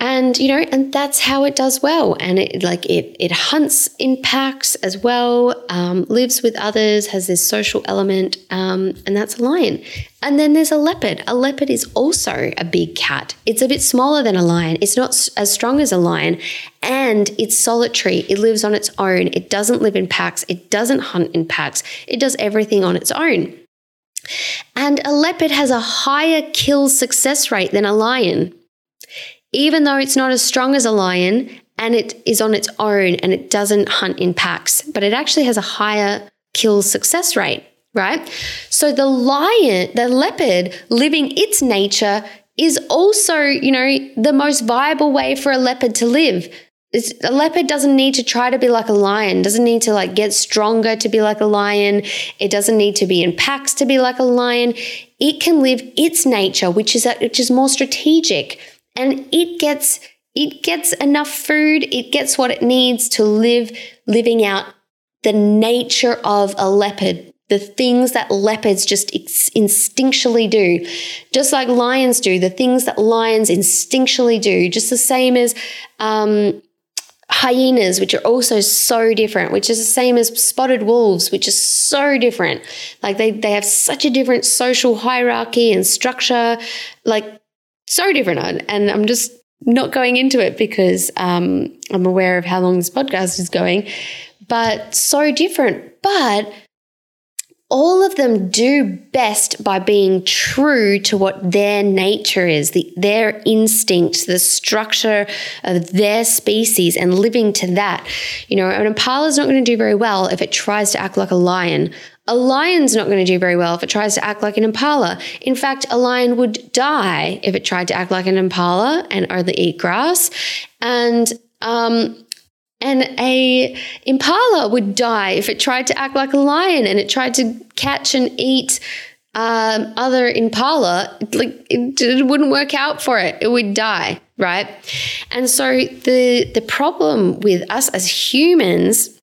And you know, and that's how it does well. And it like it it hunts in packs as well, um, lives with others, has this social element, um, and that's a lion. And then there's a leopard. A leopard is also a big cat. It's a bit smaller than a lion. It's not as strong as a lion, and it's solitary. It lives on its own. It doesn't live in packs. It doesn't hunt in packs. It does everything on its own. And a leopard has a higher kill success rate than a lion even though it's not as strong as a lion and it is on its own and it doesn't hunt in packs, but it actually has a higher kill success rate, right? So the lion, the leopard living its nature is also, you know, the most viable way for a leopard to live. It's, a leopard doesn't need to try to be like a lion, doesn't need to like get stronger to be like a lion. It doesn't need to be in packs to be like a lion. It can live its nature, which is which is more strategic and it gets it gets enough food, it gets what it needs to live living out the nature of a leopard, the things that leopards just instinctually do, just like lions do, the things that lions instinctually do, just the same as um, hyenas, which are also so different, which is the same as spotted wolves, which is so different. Like they, they have such a different social hierarchy and structure. Like so different. And I'm just not going into it because um, I'm aware of how long this podcast is going, but so different. But all of them do best by being true to what their nature is, the, their instinct, the structure of their species, and living to that. You know, an impala is not going to do very well if it tries to act like a lion a lion's not going to do very well if it tries to act like an impala. In fact, a lion would die if it tried to act like an impala and only eat grass. And um, and a impala would die if it tried to act like a lion and it tried to catch and eat um, other impala, like it, it wouldn't work out for it. It would die, right? And so the the problem with us as humans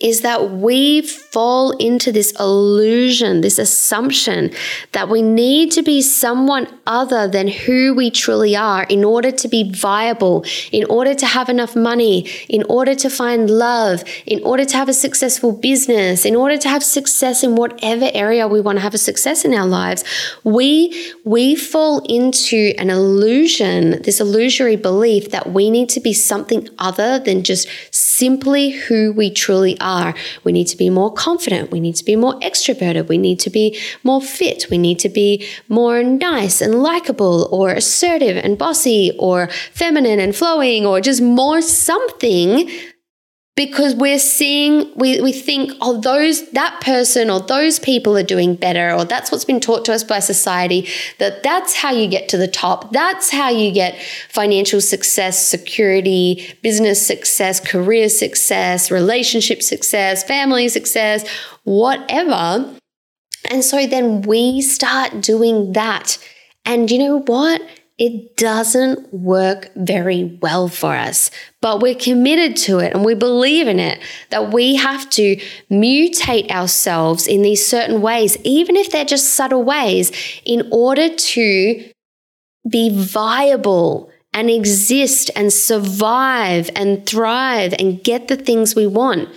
is that we fall into this illusion, this assumption that we need to be someone other than who we truly are in order to be viable, in order to have enough money, in order to find love, in order to have a successful business, in order to have success in whatever area we want to have a success in our lives. We we fall into an illusion, this illusory belief that we need to be something other than just simply who we truly are. We need to be more confident. We need to be more extroverted. We need to be more fit. We need to be more nice and likable or assertive and bossy or feminine and flowing or just more something because we're seeing we, we think oh those that person or those people are doing better or that's what's been taught to us by society that that's how you get to the top. That's how you get financial success security business success career success relationship success family success whatever. And so then we start doing that. And you know what it doesn't work very well for us, but we're committed to it and we believe in it that we have to mutate ourselves in these certain ways, even if they're just subtle ways, in order to be viable and exist and survive and thrive and get the things we want.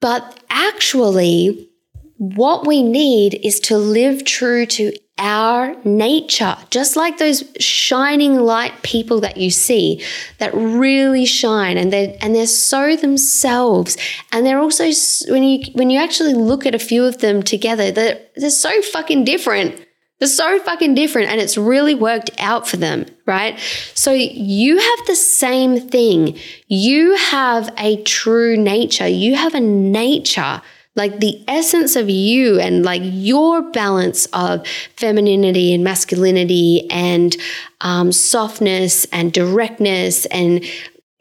But actually, what we need is to live true to our nature, just like those shining light people that you see that really shine and they're, and they're so themselves. And they're also, when you, when you actually look at a few of them together, they're, they're so fucking different. They're so fucking different and it's really worked out for them, right? So you have the same thing. You have a true nature. You have a nature like the essence of you and like your balance of femininity and masculinity and um, softness and directness and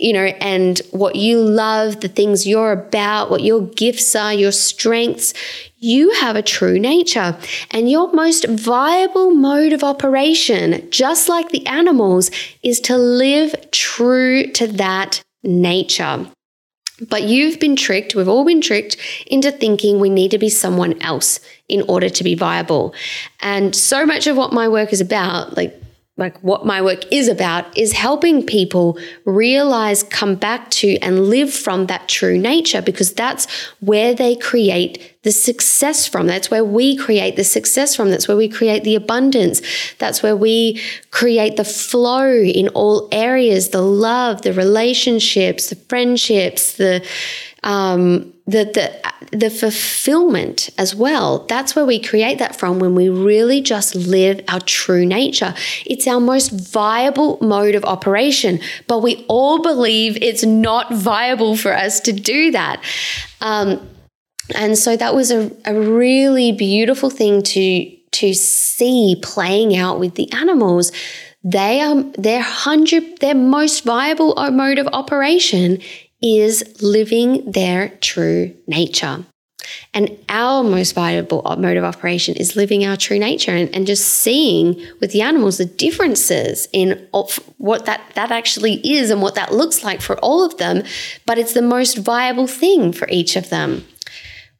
you know, and what you love, the things you're about, what your gifts are, your strengths, you have a true nature. And your most viable mode of operation, just like the animals, is to live true to that nature. But you've been tricked, we've all been tricked into thinking we need to be someone else in order to be viable. And so much of what my work is about, like like what my work is about is helping people realize, come back to, and live from that true nature because that's where they create the success from. That's where we create the success from. That's where we create the abundance. That's where we create the flow in all areas the love, the relationships, the friendships, the um, the, the, the fulfillment as well. That's where we create that from when we really just live our true nature. It's our most viable mode of operation, but we all believe it's not viable for us to do that. Um, and so that was a, a really beautiful thing to to see playing out with the animals they are their hundred their most viable mode of operation is living their true nature. And our most viable mode of operation is living our true nature and, and just seeing with the animals the differences in what that, that actually is and what that looks like for all of them. But it's the most viable thing for each of them.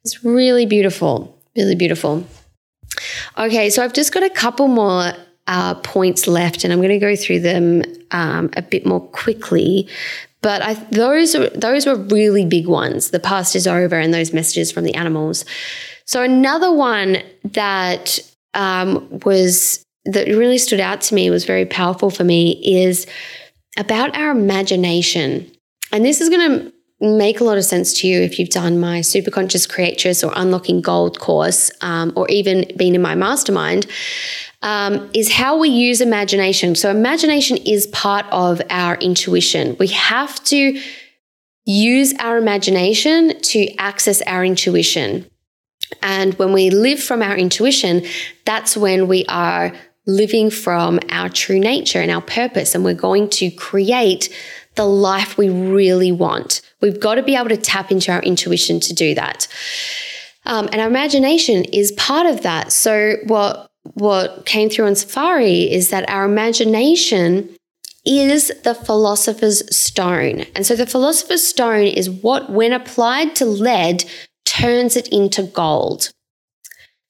It's really beautiful, really beautiful. Okay, so I've just got a couple more uh, points left, and I'm going to go through them um, a bit more quickly. But I, those those were really big ones. The past is over, and those messages from the animals. So another one that um, was that really stood out to me was very powerful for me is about our imagination. And this is going to make a lot of sense to you if you've done my Superconscious Creatress or Unlocking Gold course, um, or even been in my mastermind um, is how we use imagination. So, imagination is part of our intuition. We have to use our imagination to access our intuition. And when we live from our intuition, that's when we are living from our true nature and our purpose. And we're going to create the life we really want. We've got to be able to tap into our intuition to do that. Um, and our imagination is part of that. So what what came through on Safari is that our imagination is the philosopher's stone. And so the philosopher's stone is what, when applied to lead, turns it into gold.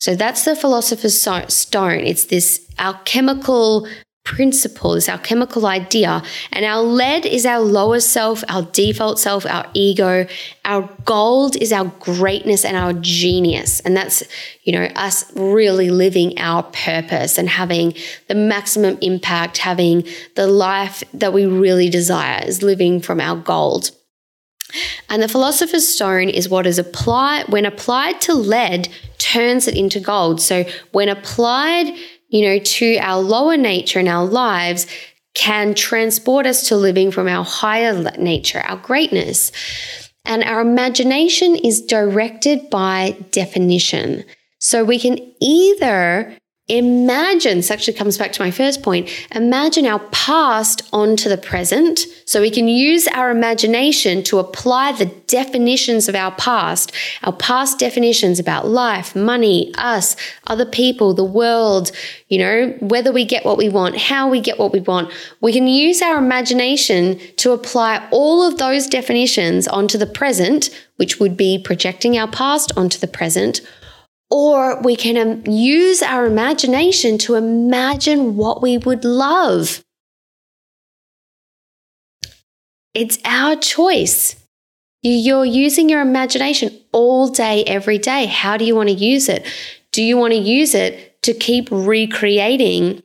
So that's the philosopher's stone. It's this alchemical principle, is alchemical idea. And our lead is our lower self, our default self, our ego. Our gold is our greatness and our genius. And that's, you know, us really living our purpose and having the maximum impact, having the life that we really desire is living from our gold. And the philosopher's stone is what is applied when applied to lead turns it into gold. So when applied you know, to our lower nature in our lives can transport us to living from our higher nature, our greatness. And our imagination is directed by definition. So we can either Imagine, this actually comes back to my first point. Imagine our past onto the present so we can use our imagination to apply the definitions of our past, our past definitions about life, money, us, other people, the world, you know, whether we get what we want, how we get what we want. We can use our imagination to apply all of those definitions onto the present, which would be projecting our past onto the present or we can um, use our imagination to imagine what we would love. It's our choice. You're using your imagination all day, every day. How do you want to use it? Do you want to use it to keep recreating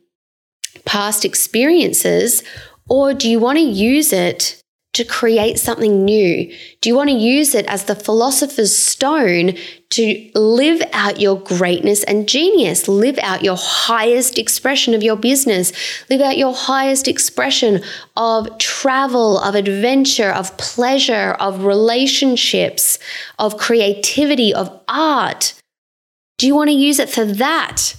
past experiences, or do you want to use it to create something new? Do you want to use it as the philosopher's stone to live out your greatness and genius? Live out your highest expression of your business. Live out your highest expression of travel, of adventure, of pleasure, of relationships, of creativity, of art. Do you want to use it for that?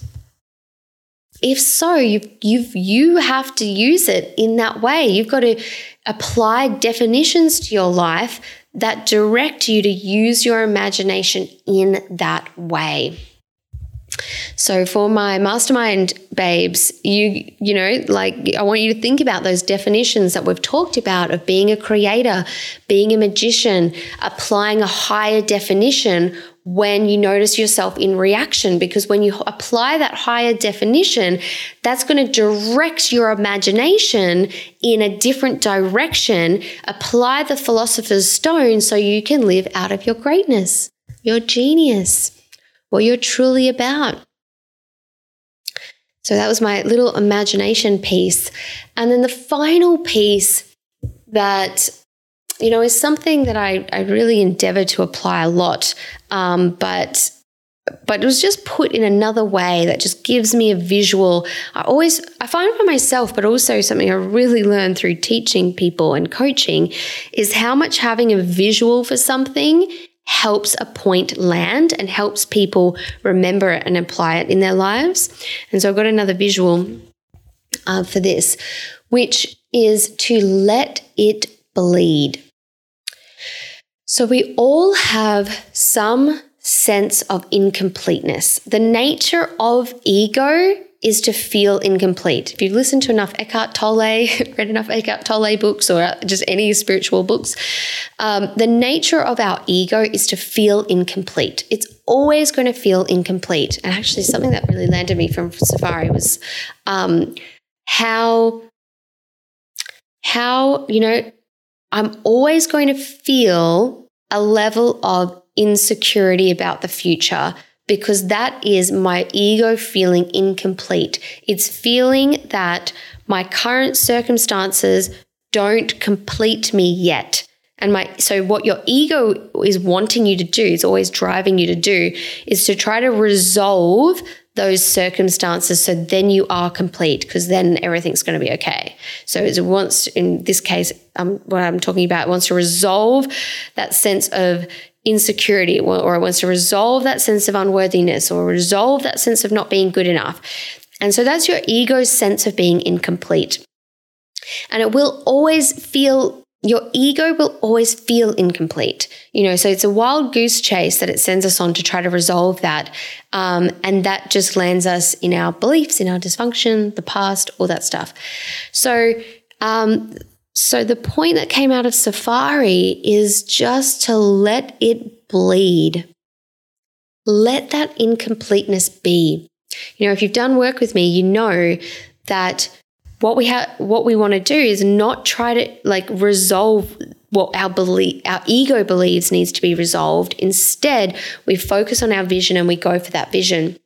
If so, you you you have to use it in that way. You've got to apply definitions to your life that direct you to use your imagination in that way. So for my mastermind babes, you you know, like I want you to think about those definitions that we've talked about of being a creator, being a magician, applying a higher definition when you notice yourself in reaction because when you apply that higher definition that's going to direct your imagination in a different direction. Apply the philosopher's stone so you can live out of your greatness your genius what you're truly about. So that was my little imagination piece. And then the final piece that you know, is something that I, I really endeavor to apply a lot. Um, but but it was just put in another way that just gives me a visual. I always I find for myself, but also something I really learned through teaching people and coaching is how much having a visual for something helps a point land and helps people remember it and apply it in their lives. And so I've got another visual uh, for this, which is to let it bleed. So we all have some sense of incompleteness. The nature of ego is to feel incomplete. If you've listened to enough Eckhart Tolle, read enough Eckhart Tolle books, or just any spiritual books, um, the nature of our ego is to feel incomplete. It's always going to feel incomplete. And actually, something that really landed me from Safari was um, how how you know I'm always going to feel a level of insecurity about the future because that is my ego feeling incomplete. It's feeling that my current circumstances don't complete me yet. And my so what your ego is wanting you to do, is always driving you to do, is to try to resolve those circumstances so then you are complete because then everything's going to be okay. So it wants in this case um, what i'm talking about wants to resolve that sense of insecurity or it wants to resolve that sense of unworthiness or resolve that sense of not being good enough. And so that's your ego's sense of being incomplete. And it will always feel your ego will always feel incomplete. You know, so it's a wild goose chase that it sends us on to try to resolve that. Um, and that just lands us in our beliefs, in our dysfunction, the past, all that stuff. So, um, so the point that came out of Safari is just to let it bleed. Let that incompleteness be. You know, if you've done work with me, you know that what we have what we want to do is not try to like resolve what our belief our ego believes needs to be resolved. Instead we focus on our vision and we go for that vision.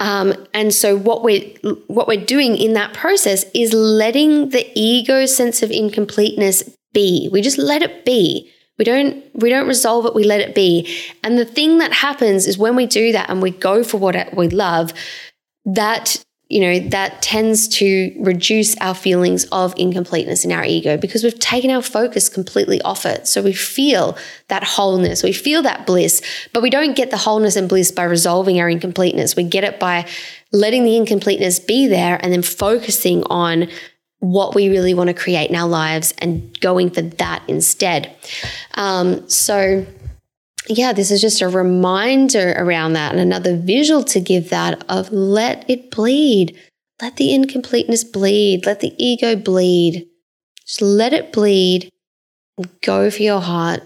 Um, and so what we're what we're doing in that process is letting the ego sense of incompleteness be. We just let it be. We don't we don't resolve it we let it be. And the thing that happens is when we do that and we go for what we love that you know, that tends to reduce our feelings of incompleteness in our ego because we've taken our focus completely off it. So we feel that wholeness, we feel that bliss, but we don't get the wholeness and bliss by resolving our incompleteness. We get it by letting the incompleteness be there and then focusing on what we really want to create in our lives and going for that instead. Um, so, yeah, this is just a reminder around that and another visual to give that of let it bleed. Let the incompleteness bleed. Let the ego bleed. Just let it bleed. Go for your heart.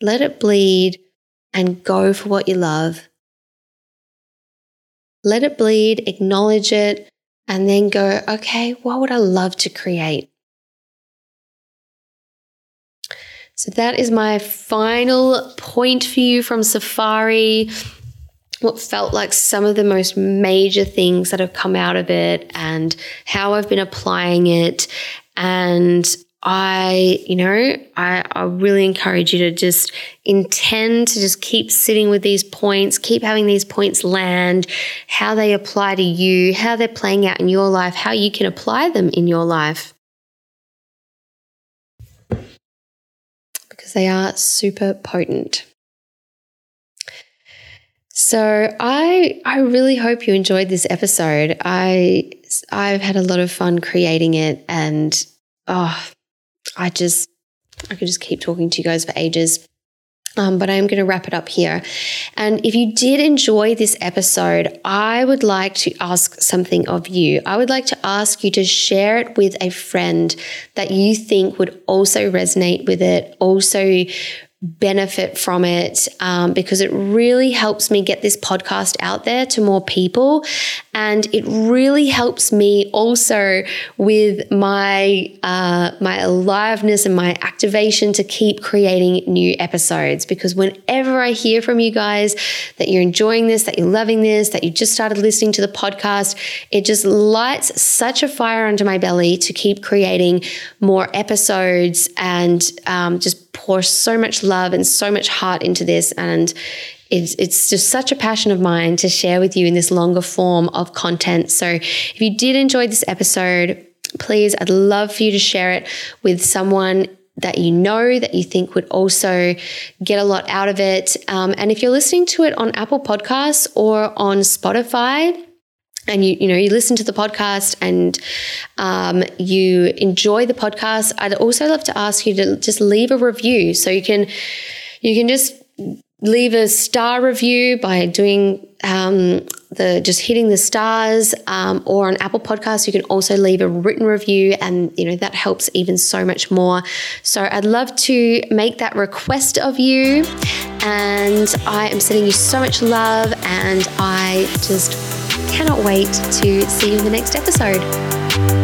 Let it bleed and go for what you love. Let it bleed, acknowledge it, and then go, okay, what would I love to create? So that is my final point for you from Safari. What felt like some of the most major things that have come out of it and how I've been applying it. And I, you know, I, I really encourage you to just intend to just keep sitting with these points, keep having these points land, how they apply to you, how they're playing out in your life, how you can apply them in your life. Because they are super potent. So I I really hope you enjoyed this episode. I I've had a lot of fun creating it and oh I just I could just keep talking to you guys for ages. Um, but I'm going to wrap it up here. And if you did enjoy this episode, I would like to ask something of you. I would like to ask you to share it with a friend that you think would also resonate with it, also benefit from it um, because it really helps me get this podcast out there to more people. And it really helps me also with my uh, my aliveness and my activation to keep creating new episodes. Because whenever I hear from you guys that you're enjoying this, that you're loving this, that you just started listening to the podcast, it just lights such a fire under my belly to keep creating more episodes and um, just pour so much love and so much heart into this. And it's, it's just such a passion of mine to share with you in this longer form of content. So if you did enjoy this episode, please, I'd love for you to share it with someone that you know that you think would also get a lot out of it. Um, and if you're listening to it on Apple Podcasts or on Spotify, and you you know you listen to the podcast and um, you enjoy the podcast. I'd also love to ask you to just leave a review. So you can you can just leave a star review by doing um, the just hitting the stars um, or on apple Podcasts, you can also leave a written review and you know that helps even so much more. So i'd love to make that request of you. And i am sending you so much love and i just cannot wait to see you in the next episode.